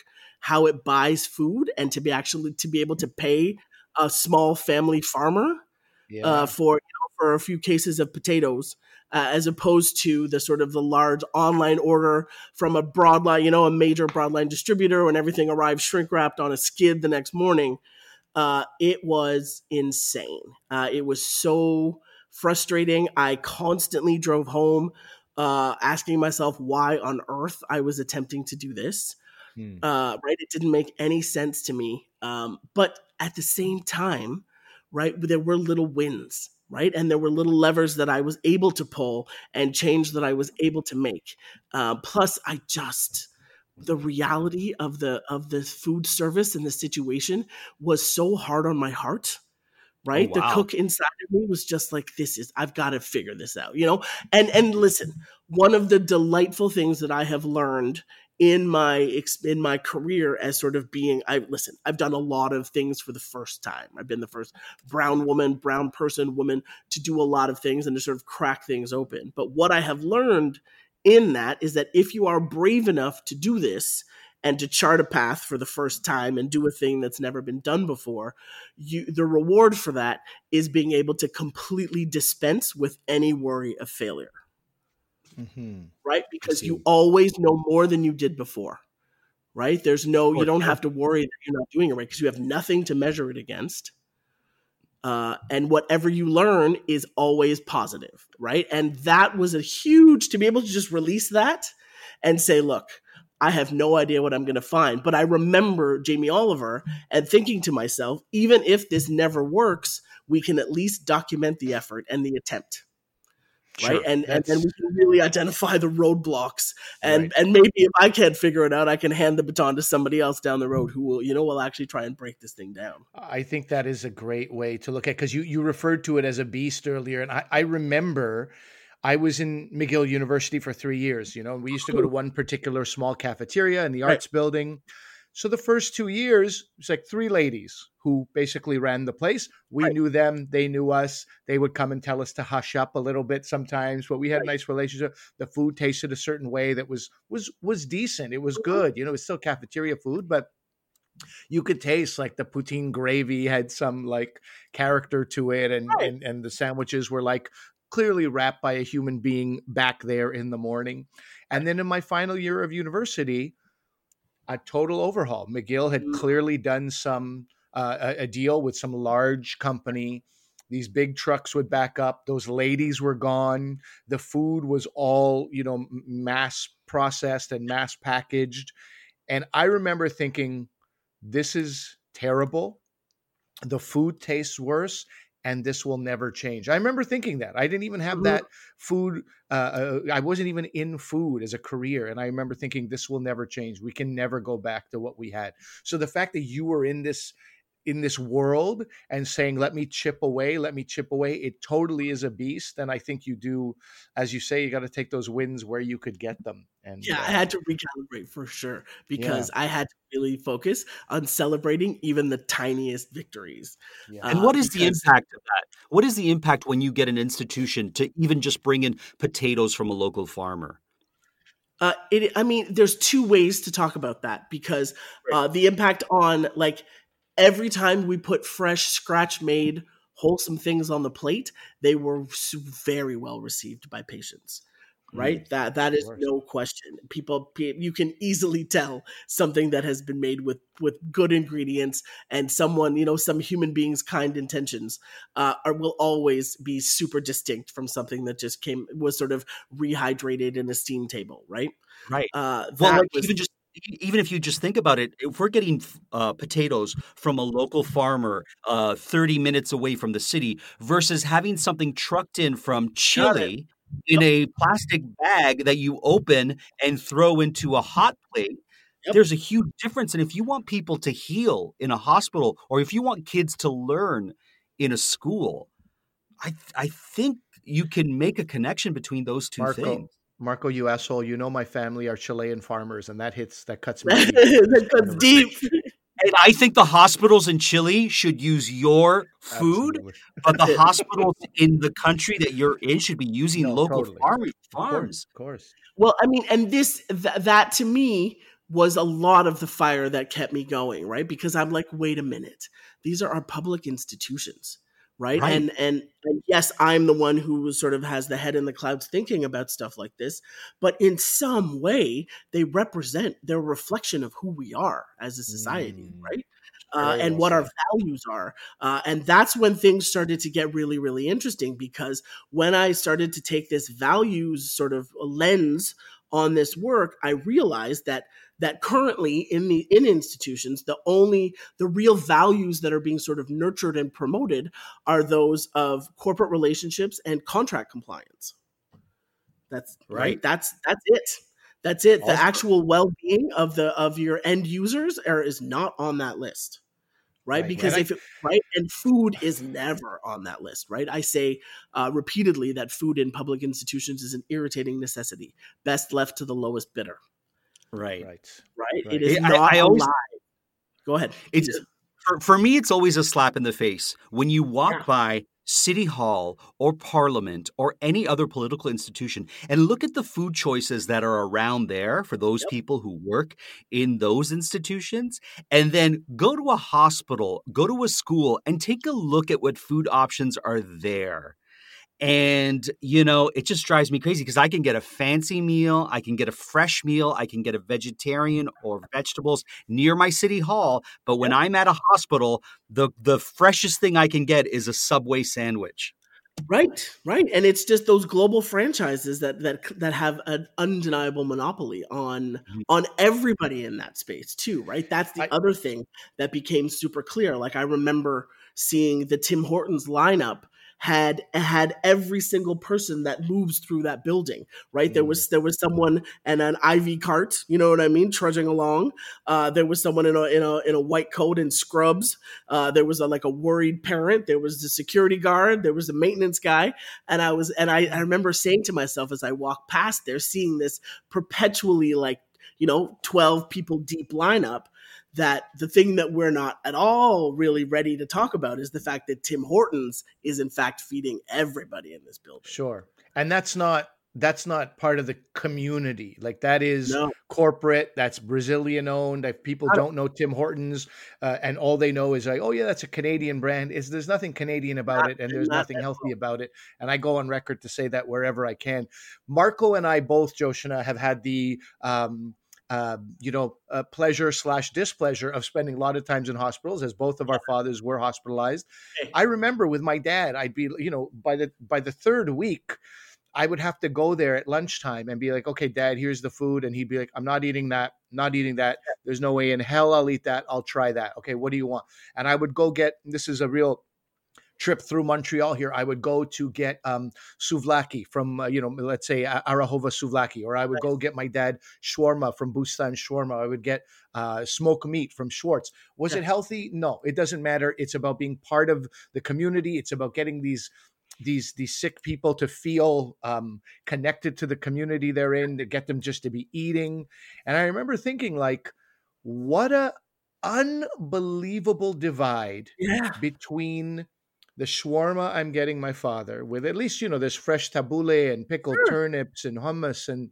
how it buys food and to be actually to be able to pay a small family farmer yeah. uh, for you know, for a few cases of potatoes, uh, as opposed to the sort of the large online order from a broadline, you know, a major broadline distributor, when everything arrives shrink wrapped on a skid the next morning. Uh, it was insane. Uh, it was so frustrating. I constantly drove home, uh, asking myself why on earth I was attempting to do this Hmm. uh, right? It didn't make any sense to me. Um, but at the same time, right, there were little wins, right? And there were little levers that I was able to pull and change that I was able to make. Uh, plus, I just the reality of the of the food service and the situation was so hard on my heart right the wow. cook inside of me was just like this is i've got to figure this out you know and and listen one of the delightful things that i have learned in my in my career as sort of being I listen I've done a lot of things for the first time. I've been the first brown woman brown person woman to do a lot of things and to sort of crack things open. But what I have learned in that is that if you are brave enough to do this and to chart a path for the first time and do a thing that's never been done before you the reward for that is being able to completely dispense with any worry of failure Mhm. right? Because you always know more than you did before, right? There's no, you don't have to worry that you're not doing it right because you have nothing to measure it against. Uh, and whatever you learn is always positive, right? And that was a huge to be able to just release that and say, look, I have no idea what I'm going to find. But I remember Jamie Oliver and thinking to myself, even if this never works, we can at least document the effort and the attempt right? Sure. And and then we can really identify the roadblocks, and Right. and maybe if I can't figure it out, I can hand the baton to somebody else down the road who will, you know, will actually try and break this thing down. I think that is a great way to look at because you you referred to it as a beast earlier, and I, I remember I was in McGill University for three years. You know, and we used to go to one particular small cafeteria in the Right. arts building. So the first two years, it was like three ladies who basically ran the place. We Right. knew them; they knew us. They would come and tell us to hush up a little bit sometimes, but we had a nice relationship. The food tasted a certain way that was was was decent. It was Mhm. good. You know, it was still cafeteria food, but you could taste like the poutine gravy had some like character to it and Right. and, and the sandwiches were like clearly wrapped by a human being back there in the morning and then in my final year of university a total overhaul. Mcgill had Mm. clearly done some uh, a, a deal with some large company. These big trucks would back up. Those ladies were gone. The food was all you know mass processed and mass packaged. And i remember thinking this is terrible. The food tastes worse, and this will never change. I remember thinking that. I didn't even have Mhm. that food. Uh, uh, I wasn't even in food as a career. And I remember thinking, this will never change. We can never go back to what we had. So the fact that you were in this in this world and saying let me chip away let me chip away it totally is a beast and i think you do as you say you got to take those wins where you could get them and Yeah, uh, I had to recalibrate for sure because I had to really focus on celebrating even the tiniest victories. yeah. And Uh, what is the impact of that? What is the impact when you get an institution to even just bring in potatoes from a local farmer? Uh, it, I mean, there's two ways to talk about that because uh, the impact on like every time we put fresh, scratch made, wholesome things on the plate, they were very well received by patients. right? That that is no question. People you can easily tell something that has been made with with good ingredients and someone you know some human beings kind intentions uh are, will always be super distinct from something that just came was sort of rehydrated in a steam table right? Right. Uh well like was, even just even if you just think about it, if we're getting uh, potatoes from a local farmer uh, 30 minutes away from the city versus having something trucked in from Chile in a plastic bag that you open and throw into a hot plate. Yep. There's a huge difference. And if you want people to heal in a hospital or if you want kids to learn in a school, I, I think you can make a connection between those two Marco, things. Marco, you asshole! You know my family are Chilean farmers, and that hits that cuts me. that cuts deep. And I think the hospitals in Chile should use your food, Absolutely. but the hospitals in the country that you're in should be using no, local totally. farm, farms. Of course, Well, I mean, and this th- that to me was a lot of the fire that kept me going, right? Because I'm like, wait a minute, these are our public institutions right? right? And, and and yes, I'm the one who sort of has the head in the clouds thinking about stuff like this, but in some way they represent their reflection of who we are as a society, mm. right? Uh, and what our values are. Uh, and that's when things started to get really, really interesting because when I started to take this values sort of lens on this work, I realized that that currently in the in institutions the only the real values that are being sort of nurtured and promoted are those of corporate relationships and contract compliance. That's right, right? that's that's it. That's it. The actual well-being of the of your end users are, is not on that list right, right. because if it, right? And food is never on that list right? I say uh, repeatedly that food in public institutions is an irritating necessity. Best left to the lowest bidder Right. Right. Right. right. It is not I, I always, Go ahead. It's for, for me, it's always a slap in the face when you walk yeah. by City Hall or Parliament or any other political institution and look at the food choices that are around there for those yep. people who work in those institutions, and then go to a hospital, go to a school, and take a look at what food options are there. And, you know, it just drives me crazy because I can get a fancy meal, I can get a fresh meal, I can get a vegetarian or vegetables near my city hall. But when I'm at a hospital, the, the freshest thing I can get is a Subway sandwich. Right, right, and it's just those global franchises that that that have an undeniable monopoly on mm-hmm. on everybody in that space too. Right, that's the I, other thing that became super clear. Like I remember seeing the Tim Hortons lineup had had every single person that moves through that building right? Mm. there was there was someone and an IV cart you know what i mean trudging along. Uh, there was someone in a in a in a white coat and scrubs. Uh, there was a, like a worried parent. There was the security guard. There was the maintenance guy. And i was and I, I remember saying to myself as i walked past there seeing this perpetually like you know 12 people deep lineup that the thing that we're not at all really ready to talk about is the fact that Tim Hortons is in fact feeding everybody in this building. Sure. And that's not that's not part of the community. Like that is no. corporate. That's Brazilian owned. If people don't know Tim Hortons, uh, and all they know is like, oh yeah, that's a Canadian brand. Is there's nothing Canadian about not, it, and there's nothing healthy all. about it. And I go on record to say that wherever I can. Marco and I both, Joshna, have had the um, uh, you know, uh, pleasure slash displeasure of spending a lot of times in hospitals, as both of our fathers were hospitalized. I remember with my dad, I'd be, you know, by the by the third week, I would have to go there at lunchtime and be like, "Okay, Dad, here's the food," and he'd be like, "I'm not eating that. Not eating that. There's no way in hell I'll eat that. I'll try that. Okay, what do you want?" And I would go get. This is a real trip through Montreal here, I would go to get um, souvlaki from, uh, you know, let's say Arahova souvlaki, or I would go get my dad shawarma from Boustan Shawarma. I would get uh, smoked meat from Schwartz. Was yeah. it healthy? No, it doesn't matter. It's about being part of the community. It's about getting these these these sick people to feel um, connected to the community they're in, to get them just to be eating. And I remember thinking, like, what a unbelievable divide yeah. between the shawarma I'm getting my father with at least you know there's fresh tabbouleh and pickled sure. turnips and hummus and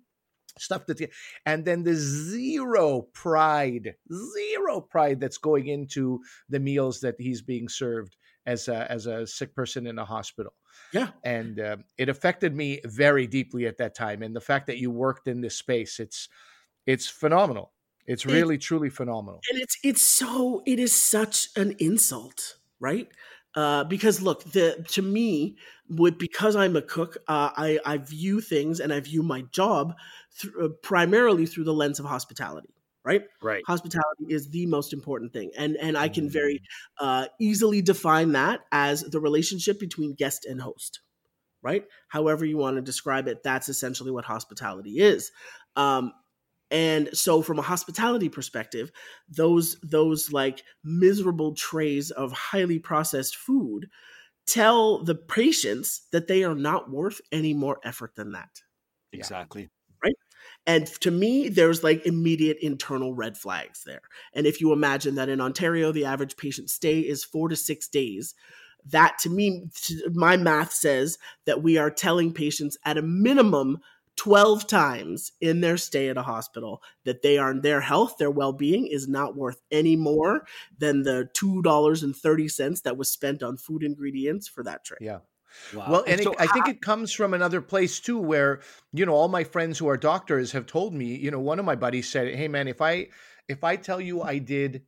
stuff that and then the zero pride zero pride that's going into the meals that he's being served as a as a sick person in a hospital Yeah. and uh, it affected me very deeply at that time. And the fact that you worked in this space, it's it's phenomenal. It's It- really truly phenomenal. and it's it's so it is such an insult right uh, because look the to me with because i'm a cook uh, i i view things and i view my job through, uh, primarily through the lens of hospitality right? Right. hospitality is the most important thing and and i can very uh, easily define that as the relationship between guest and host right? However you want to describe it that's essentially what hospitality is. Um, and so from a hospitality perspective those those like miserable trays of highly processed food tell the patients that they are not worth any more effort than that Exactly. Right. And to me, there's like immediate internal red flags there. And if you imagine that in Ontario, the average patient stay is four to six days, that to me, my math says that we are telling patients at a minimum 12 times in their stay at a hospital that they are in their health, their well-being is not worth any more than the $2.30 that was spent on food ingredients for that trip Yeah. Wow. Well, and so it, I think it comes from another place too, where you know all my friends who are doctors have told me. You know, one of my buddies said, "Hey, man, if I if I tell you I did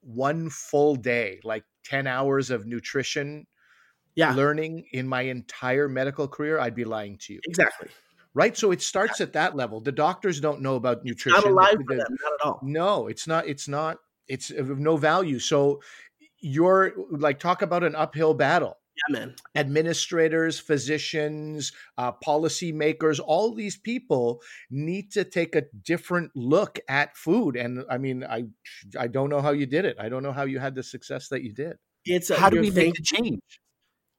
one full day, like ten hours of nutrition Yeah, learning in my entire medical career, I'd be lying to you." exactly. Right. So it starts at that level. The doctors don't know about nutrition. Not The- alive for them, not at all. no, it's not. It's not. It's of no value. So you're like talk about an uphill battle Yeah, man. administrators, physicians, uh, policymakers, all these people need to take a different look at food. And I mean, I I don't know how you did it. I don't know how you had the success that you did. It's a, how do you're we make the change?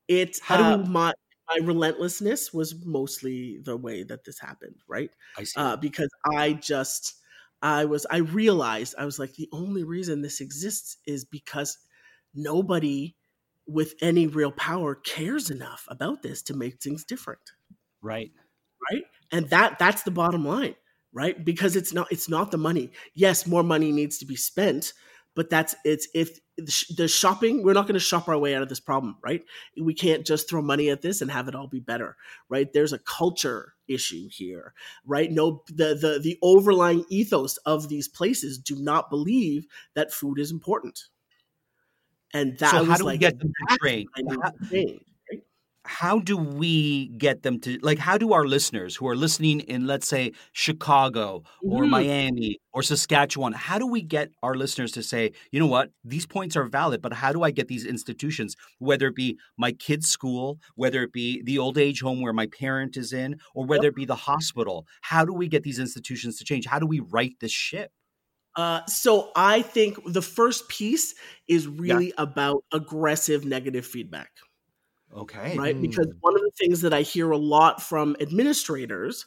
It's How do uh, we- my my relentlessness was mostly the way that this happened, right? I see. Uh, because I just I was I realized I was like the only reason this exists is because nobody with any real power cares enough about this to make things different right. right and that that's the bottom line right because it's not it's not the money yes more money needs to be spent but that's it's if the shopping we're not going to shop our way out of this problem right? We can't just throw money at this and have it all be better right? There's a culture issue here right? No the the the overlying ethos of these places do not believe that food is important. And that so was how do like we get them to that's train? what I need How, to change, right? how do we get them to like? How do our listeners who are listening in, let's say, Chicago or Mhm. Miami or Saskatchewan, how do we get our listeners to say, you know what, these points are valid, but how do I get these institutions, whether it be my kid's school, whether it be the old age home where my parent is in, or whether it be the hospital? How do we get these institutions to change? How do we right this ship? Uh, so I think the first piece is really about aggressive negative feedback, Okay. right? Mm. Because one of the things that I hear a lot from administrators,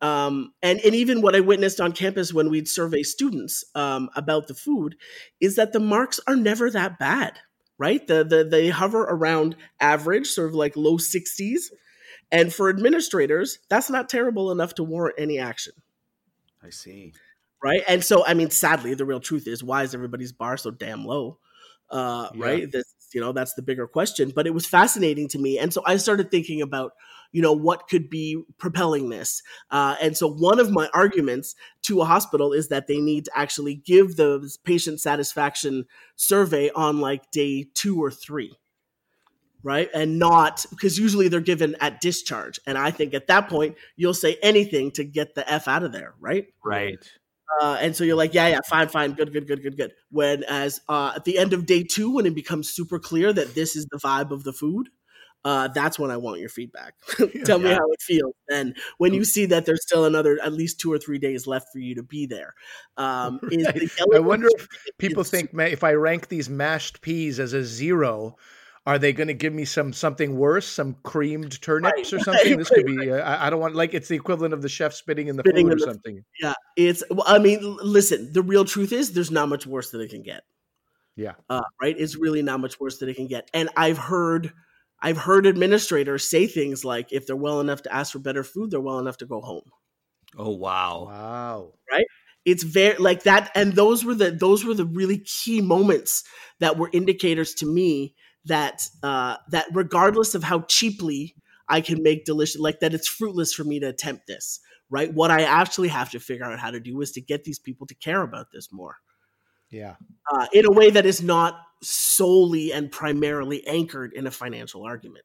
um, and and even what I witnessed on campus when we'd survey students um, about the food, is that the marks are never that bad, right? The the they hover around average, sort of like low sixties, and for administrators, that's not terrible enough to warrant any action. I see. right? And so, I mean, sadly, the real truth is, why is everybody's bar so damn low? Uh, Yeah. Right? This, you know, that's the bigger question. But it was fascinating to me, and so I started thinking about, you know, what could be propelling this. Uh, and so, one of my arguments to a hospital is that they need to actually give the patient satisfaction survey on like day two or three. Right. And not because usually they're given at discharge. And I think at that point, you'll say anything to get the F out of there. Right. Right. Uh, and so you're like, yeah, yeah, fine, fine, good, good, good, good, good. When as uh, at the end of day two, when it becomes super clear that this is the vibe of the food, uh, that's when I want your feedback. Tell me how it feels. And when you see that there's still another at least two or three days left for you to be there, um, is Right. the I wonder if people think, if I rank these mashed peas as a zero, are they going to give me some something worse, some creamed turnips or something? This could be. Uh, I, I don't want like it's the equivalent of the chef spitting in the Spitting food in or the- something. Yeah, it's. well, I mean, listen. The real truth is, there's not much worse that it can get. Yeah. Uh, right. It's really not much worse that it can get. And I've heard, I've heard administrators say things like, if they're well enough to ask for better food, they're well enough to go home. Oh wow. Wow. Right it's very like that, and those were the those were the really key moments that were indicators to me that uh, that regardless of how cheaply I can make delicious, like that, it's fruitless for me to attempt this. Right. What I actually have to figure out how to do is to get these people to care about this more. Yeah. Uh, in a way that is not solely and primarily anchored in a financial argument.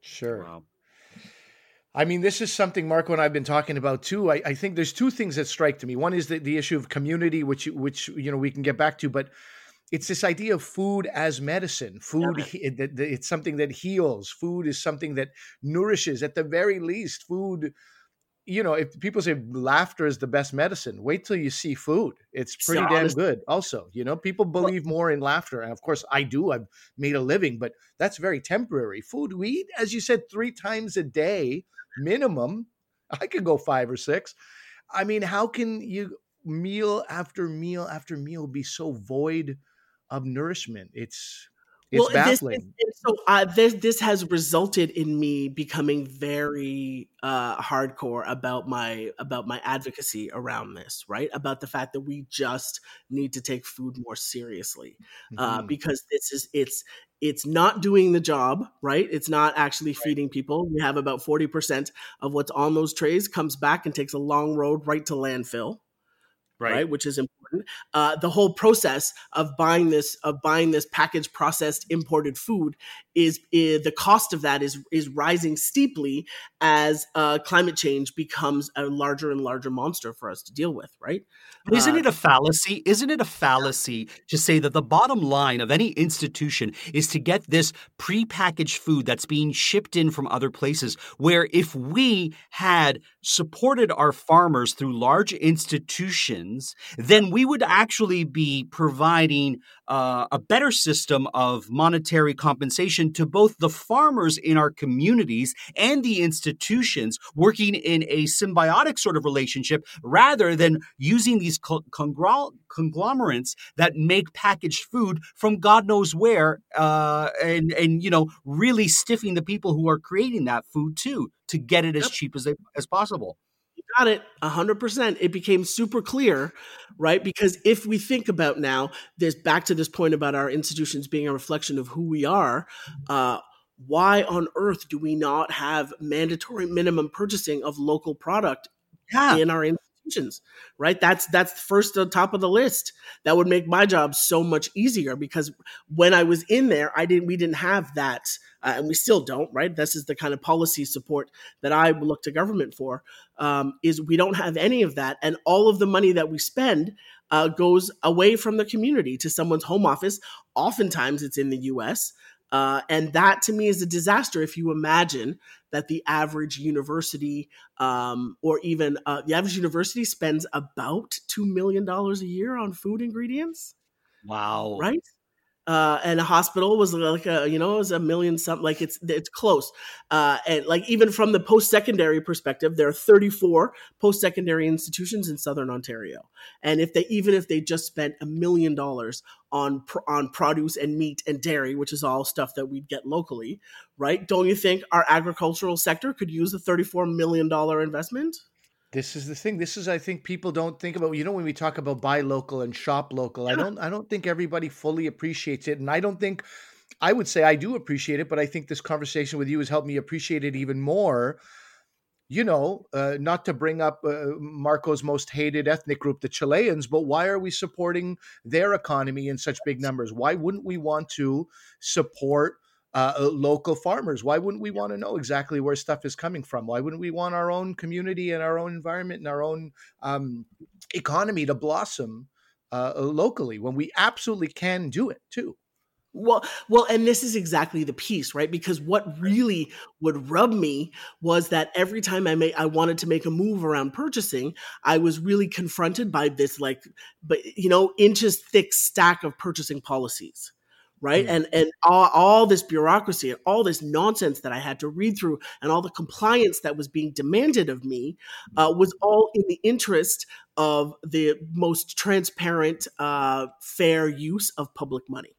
Sure. Wow. I mean, this is something Marco and I've been talking about too. I, I, think there's two things that strike to me. One is the, the issue of community, which which you know we can get back to, but it's this idea of food as medicine. Food, it's something that heals. Food is something that nourishes. At the very least, food you know, if people say laughter is the best medicine, wait till you see food. It's pretty damn good. Also, you know, people believe more in laughter. And of course, I do. I've made a living, but that's very temporary. Food we eat, as you said, three times a day minimum. I could go five or six. I mean, how can you meal after meal after meal be so void of nourishment? It's it's well, baffling. This, so uh, this this has resulted in me becoming very uh, hardcore about my about my advocacy around this, right? About the fact that we just need to take food more seriously, uh, mm-hmm. because this is it's it's not doing the job, right? It's not actually feeding people. We have about forty percent of what's on those trays comes back and takes a long road right to landfill, right? right? Which is important. Uh, the whole process of buying this of buying this packaged, processed, imported food is, is the cost of that is is rising steeply as uh, climate change becomes a larger and larger monster for us to deal with, right? But isn't uh, it a fallacy? Isn't it a fallacy to say that the bottom line of any institution is to get this prepackaged food that's being shipped in from other places? Where if we had supported our farmers through large institutions, then we would actually be providing uh, a better system of monetary compensation to both the farmers in our communities and the institutions working in a symbiotic sort of relationship rather than using these conglomerates that make packaged food from God knows where uh, and, and, you know, really stiffing the people who are creating that food too to get it as yep. cheap as, they, as possible got it 100% it became super clear right? Because if we think about now there's back to this point about our institutions being a reflection of who we are uh, why on earth do we not have mandatory minimum purchasing of local product yeah. in our institutions right that's that's first on top of the list that would make my job so much easier because when i was in there i didn't we didn't have that uh, and we still don't, right? This is the kind of policy support that I look to government for. Um, is we don't have any of that, and all of the money that we spend uh, goes away from the community to someone's home office. Oftentimes, it's in the U.S. Uh, and that to me is a disaster if you imagine that the average university um, or even uh, the average university spends about $2 million a year on food ingredients. Wow. Right? Uh, and a hospital was like a you know it was a million something like it's it's close. Uh, and like even from the post secondary perspective there are 34 post secondary institutions in southern ontario. And if they even if they just spent a million dollars on on produce and meat and dairy which is all stuff that we'd get locally right don't you think our agricultural sector could use a 34 million dollar investment this is the thing. This is, I think, people don't think about. You know, when we talk about buy local and shop local, yeah. I don't, I don't think everybody fully appreciates it, and I don't think, I would say I do appreciate it, but I think this conversation with you has helped me appreciate it even more. You know, uh, not to bring up uh, Marco's most hated ethnic group, the Chileans, but why are we supporting their economy in such big numbers? Why wouldn't we want to support? Uh, uh, local farmers. Why wouldn't we want to know exactly where stuff is coming from? Why wouldn't we want our own community and our own environment and our own um, economy to blossom uh, locally when we absolutely can do it too? Well, well, and this is exactly the piece, right? Because what really would rub me was that every time I made, I wanted to make a move around purchasing, I was really confronted by this, like, but you know, inches thick stack of purchasing policies right? Mm-hmm. And and all, all, this bureaucracy and all this nonsense that I had to read through and all the compliance that was being demanded of me uh, was all in the interest of the most transparent, uh, fair use of public money.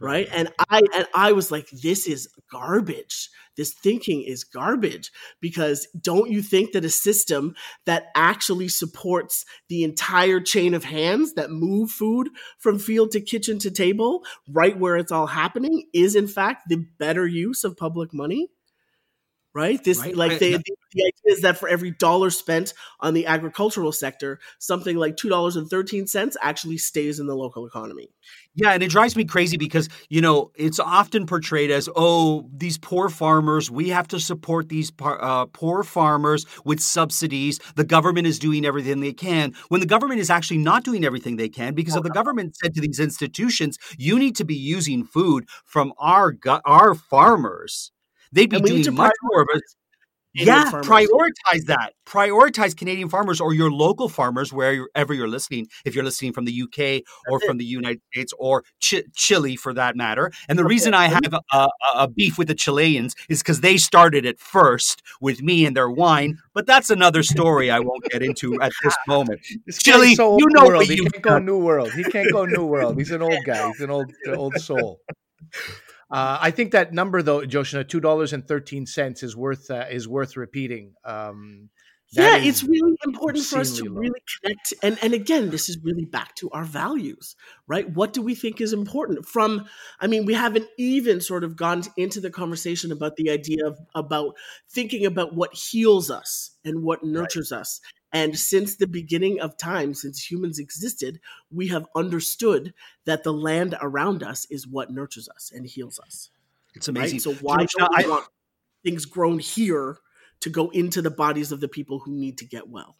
Right. and i and i was like this is garbage. This thinking is garbage. Because don't you think that a system that actually supports the entire chain of hands that move food from field to kitchen to table right where it's all happening is in fact the better use of public money right? This Right, like they, the, the idea is that for every dollar spent on the agricultural sector, something like two dollars and thirteen cents actually stays in the local economy. Yeah, and it drives me crazy because, you know, it's often portrayed as, oh, these poor farmers, we have to support these par- uh, poor farmers with subsidies. The government is doing everything they can. When the government is actually not doing everything they can because if the government said to these institutions, you need to be using food from our gu- our farmers, they'd be doing to much more of it. Canadian Yeah, farmers. prioritize that. Prioritize Canadian farmers or your local farmers wherever you're listening. If you're listening from the UK or That's from the United States or Ch- Chile for that matter. And the reason I have a, a, beef with the Chileans is because they started it first with me and their wine. But that's another story I won't get into at this moment. This Chili, so you know world. he can't go new world. He can't go new world. He's an old guy. He's an old old soul. Uh, I think that number though, Joshna, two dollars and thirteen cents is worth uh, is worth repeating. Um, that yeah, it's really important for us to low. really connect. And and again, this is really back to our values, right? What do we think is important? From, I mean, we haven't even sort of gone into the conversation about the idea of about thinking about what heals us and what nurtures us. And since the beginning of time, since humans existed, we have understood that the land around us is what nurtures us and heals us. It's Right? amazing. So why don't we I- want things grown here to go into the bodies of the people who need to get well?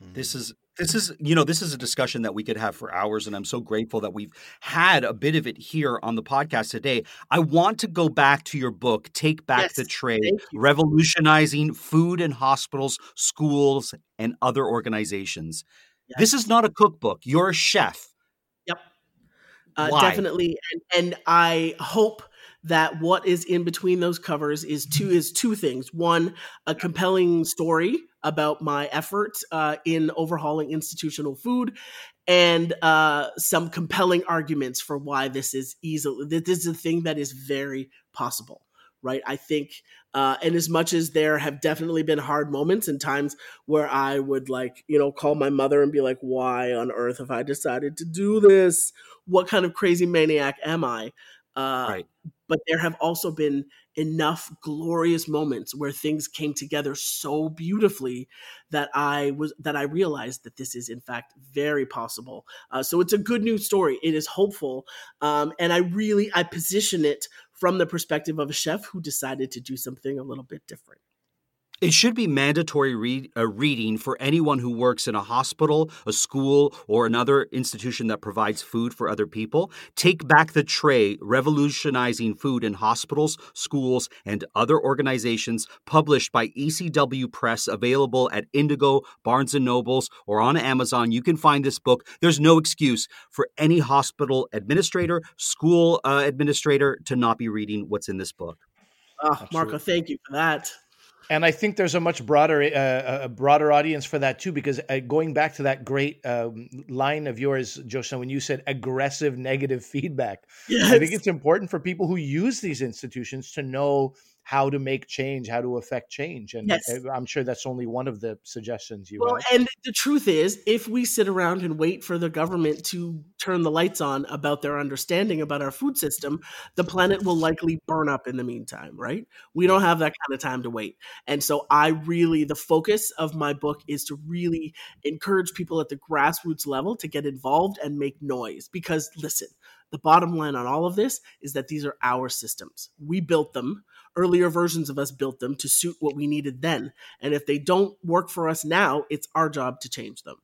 This is this is you know this is a discussion that we could have for hours and I'm so grateful that we've had a bit of it here on the podcast today. I want to go back to your book Take Back Yes, the tray. Revolutionizing Food in Hospitals, Schools and Other Organizations. This is not a cookbook. You're a chef. Yep. Uh, definitely. And, and I hope that what is in between those covers is two is two things. One, a compelling story about my effort uh, in overhauling institutional food, and uh, some compelling arguments for why this is easily this is a thing that is very possible. Right. I think, uh, and as much as there have definitely been hard moments and times where I would like, you know, call my mother and be like, why on earth have I decided to do this? What kind of crazy maniac am I? Uh, Right. But there have also been enough glorious moments where things came together so beautifully that I was that I realized that this is in fact very possible. Uh, so it's a good news story. It is hopeful, um, and I really I position it from the perspective of a chef who decided to do something a little bit different. It should be mandatory read, uh, reading for anyone who works in a hospital, a school, or another institution that provides food for other people. Take Back the Tray Revolutionizing Food in Hospitals, Schools, and Other Organizations, published by ECW Press, available at Indigo, Barnes and Nobles, or on Amazon. You can find this book. There's no excuse for any hospital administrator, school uh, administrator to not be reading what's in this book. Ah, Marco, thank you for that. And I think there's a much broader uh, a broader audience for that too. Because uh, going back to that great um, line of yours, Joshna, when you said aggressive negative feedback, I think it's important for people who use these institutions to know how to make change, how to affect change, and Yes. I'm sure that's only one of the suggestions you Well, have. and the truth is, if we sit around and wait for the government to turn the lights on about their understanding about our food system, the planet will likely burn up in the meantime, right? We don't have that kind of time to wait. And so, I really, the focus of my book is to really encourage people at the grassroots level to get involved and make noise. Because, listen, the bottom line on all of this is that these are our systems. We built them. Earlier versions of us built them to suit what we needed then. And if they don't work for us now, it's our job to change them.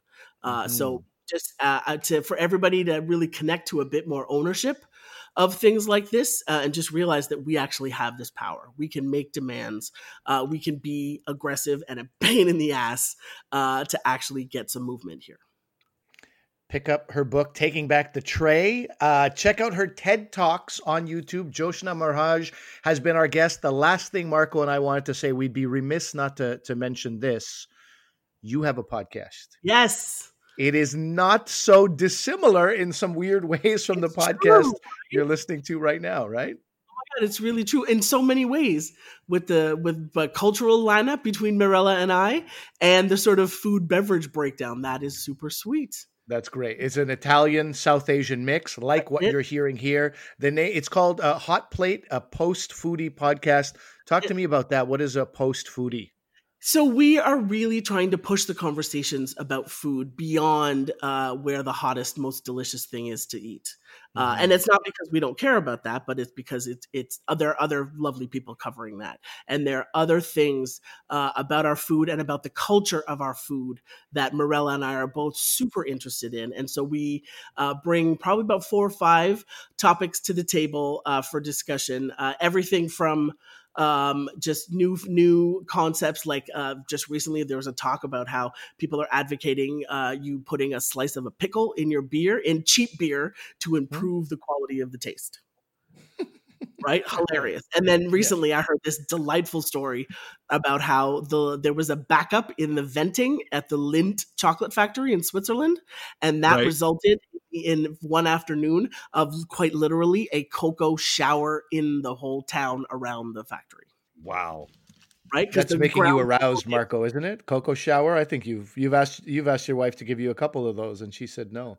Uh, So just uh, uh, to for everybody to really connect to a bit more ownership of things like this, uh, and just realize that we actually have this power. We can make demands. Uh, we can be aggressive and a pain in the ass uh, to actually get some movement here. Pick up her book taking back the tray uh, check out her ted talks on youtube joshna maharaj has been our guest the last thing marco and i wanted to say we'd be remiss not to, to mention this you have a podcast Yes. it is not so dissimilar in some weird ways from the podcast true. you're listening to right now, right? God, it's really true in so many ways with the with the cultural lineup between Mirella and I and the sort of food beverage breakdown that is super sweet. That's great. It's an Italian South Asian mix, like what you're hearing here. The name it's called uh, Hot Plate, a post foodie podcast. Talk to me about that. What is a post foodie? So we are really trying to push the conversations about food beyond uh, where the hottest, most delicious thing is to eat. Uh, Mm-hmm. and it's not because we don't care about that, but it's because it's it's there are other lovely people covering that, and there are other things uh, about our food and about the culture of our food that Mirella and I are both super interested in, and so we uh, bring probably about four or five topics to the table uh, for discussion. Uh, everything from um, just new new concepts like uh, just recently there was a talk about how people are advocating uh, you putting a slice of a pickle in your beer in cheap beer to improve the quality of the taste. Right? Hilarious. And then recently i heard this delightful story about how the there was a backup in the venting at the Lindt chocolate factory in switzerland and that Right. resulted in one afternoon of quite literally a cocoa shower in the whole town around the factory Wow. Right? That's making you aroused, Marco, isn't it? Cocoa shower. I think you've you've asked you've asked your wife to give you a couple of those, and she said no.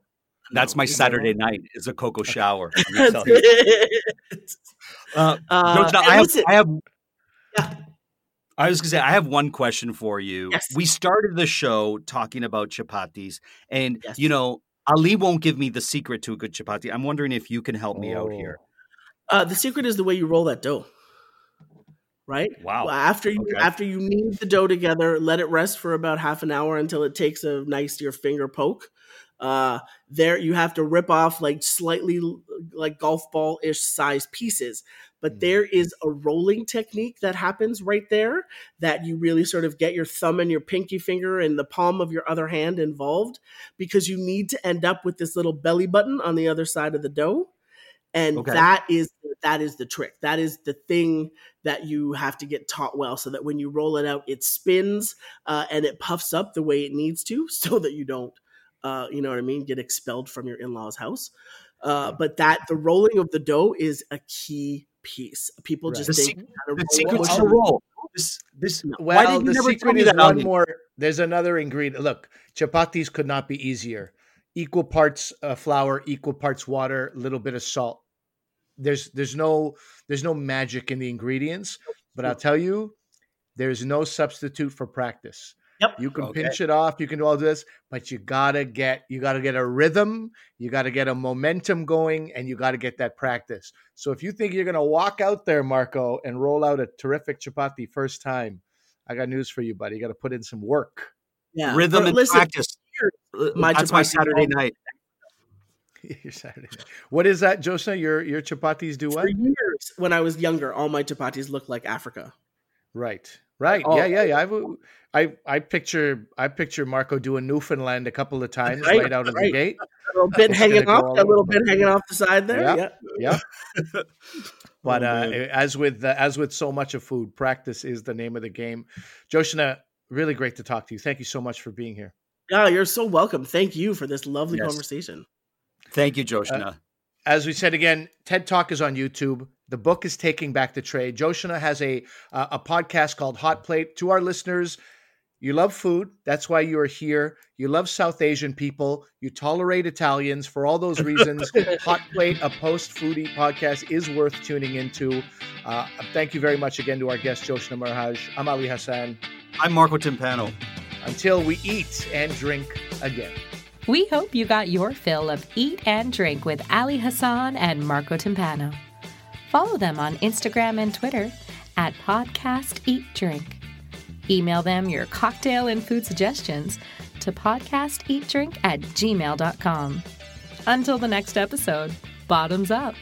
That's No, my Saturday right? night is a cocoa shower. I'm gonna That's it. Uh, Uh, George, I have, listen- I have, Yeah. I was gonna say, I have one question for you. Yes. We started the show talking about chapatis, and Yes. you know, Ali won't give me the secret to a good chapati. I'm wondering if you can help me out Oh. here. Uh, the secret is the way you roll that dough. Right? Wow. Well, after you Okay. after you knead the dough together, let it rest for about half an hour until it takes a nice your finger poke. Uh, there you have to rip off like slightly like golf ball ish size pieces, but Mhm. there is a rolling technique that happens right there that you really sort of get your thumb and your pinky finger and the palm of your other hand involved because you need to end up with this little belly button on the other side of the dough and Okay. that is that is the trick that is the thing that you have to get taught well so that when you roll it out it spins uh, and it puffs up the way it needs to so that you don't uh, you know what i mean get expelled from your in-laws house uh, but that the rolling of the dough is a key piece people Right. just The think sec- how to The roll secret's it. to roll. This, this. No. why did you the never tell secret me is that, one more. There's another ingredient. Look, chapatis could not be easier. Equal parts uh, flour, equal parts water, a little bit of salt. There's there's no there's no magic in the ingredients, but I'll tell you, there's no substitute for practice. Yep. You can Okay. pinch it off, you can do all this, but you gotta get you gotta get a rhythm, you gotta get a momentum going, and you gotta get that practice. So if you think you're gonna walk out there, Marco, and roll out a terrific chapati first time, I got news for you, buddy. You got to put in some work. yeah Rhythm But and listen, practice. Uh, my That's my chapati Saturday roll- night. Your Saturday night. What is that, Joshna? Your your chapatis do for what? years when i was younger all my chapatis looked like africa Right, right. Oh. Yeah, yeah, yeah. I've, I I picture I picture Marco doing Newfoundland a couple of times Right, right, out of the gate. a little bit It's hanging off a little bit hanging off the side there Yeah. yeah Yeah. But Oh, uh, as with uh, as with so much of food, practice is the name of the game. Joshna, really great to talk to you. Thank you so much for being here. Yeah, you're so welcome. Thank you for this lovely Yes. conversation. Thank you, Joshna. As we said again, TED Talk is on YouTube. The book is Taking Back the Tray. Joshna has a uh, a podcast called Hot Plate. To our listeners, you love food. That's why you are here. You love South Asian people. You tolerate Italians. For all those reasons, Hot Plate, a post foodie podcast, is worth tuning into. Uh, thank you very much again to our guest, Joshna Maharaj. I'm Ali Hassan. I'm Marco Timpano. Until we eat and drink again. We hope you got your fill of Eat and Drink with Ali Hassan and Marco Timpano. Follow them on Instagram and Twitter at Podcast Eat Drink. Email them your cocktail and food suggestions to podcasteatdrink at gmail.com. Until the next episode, bottoms up.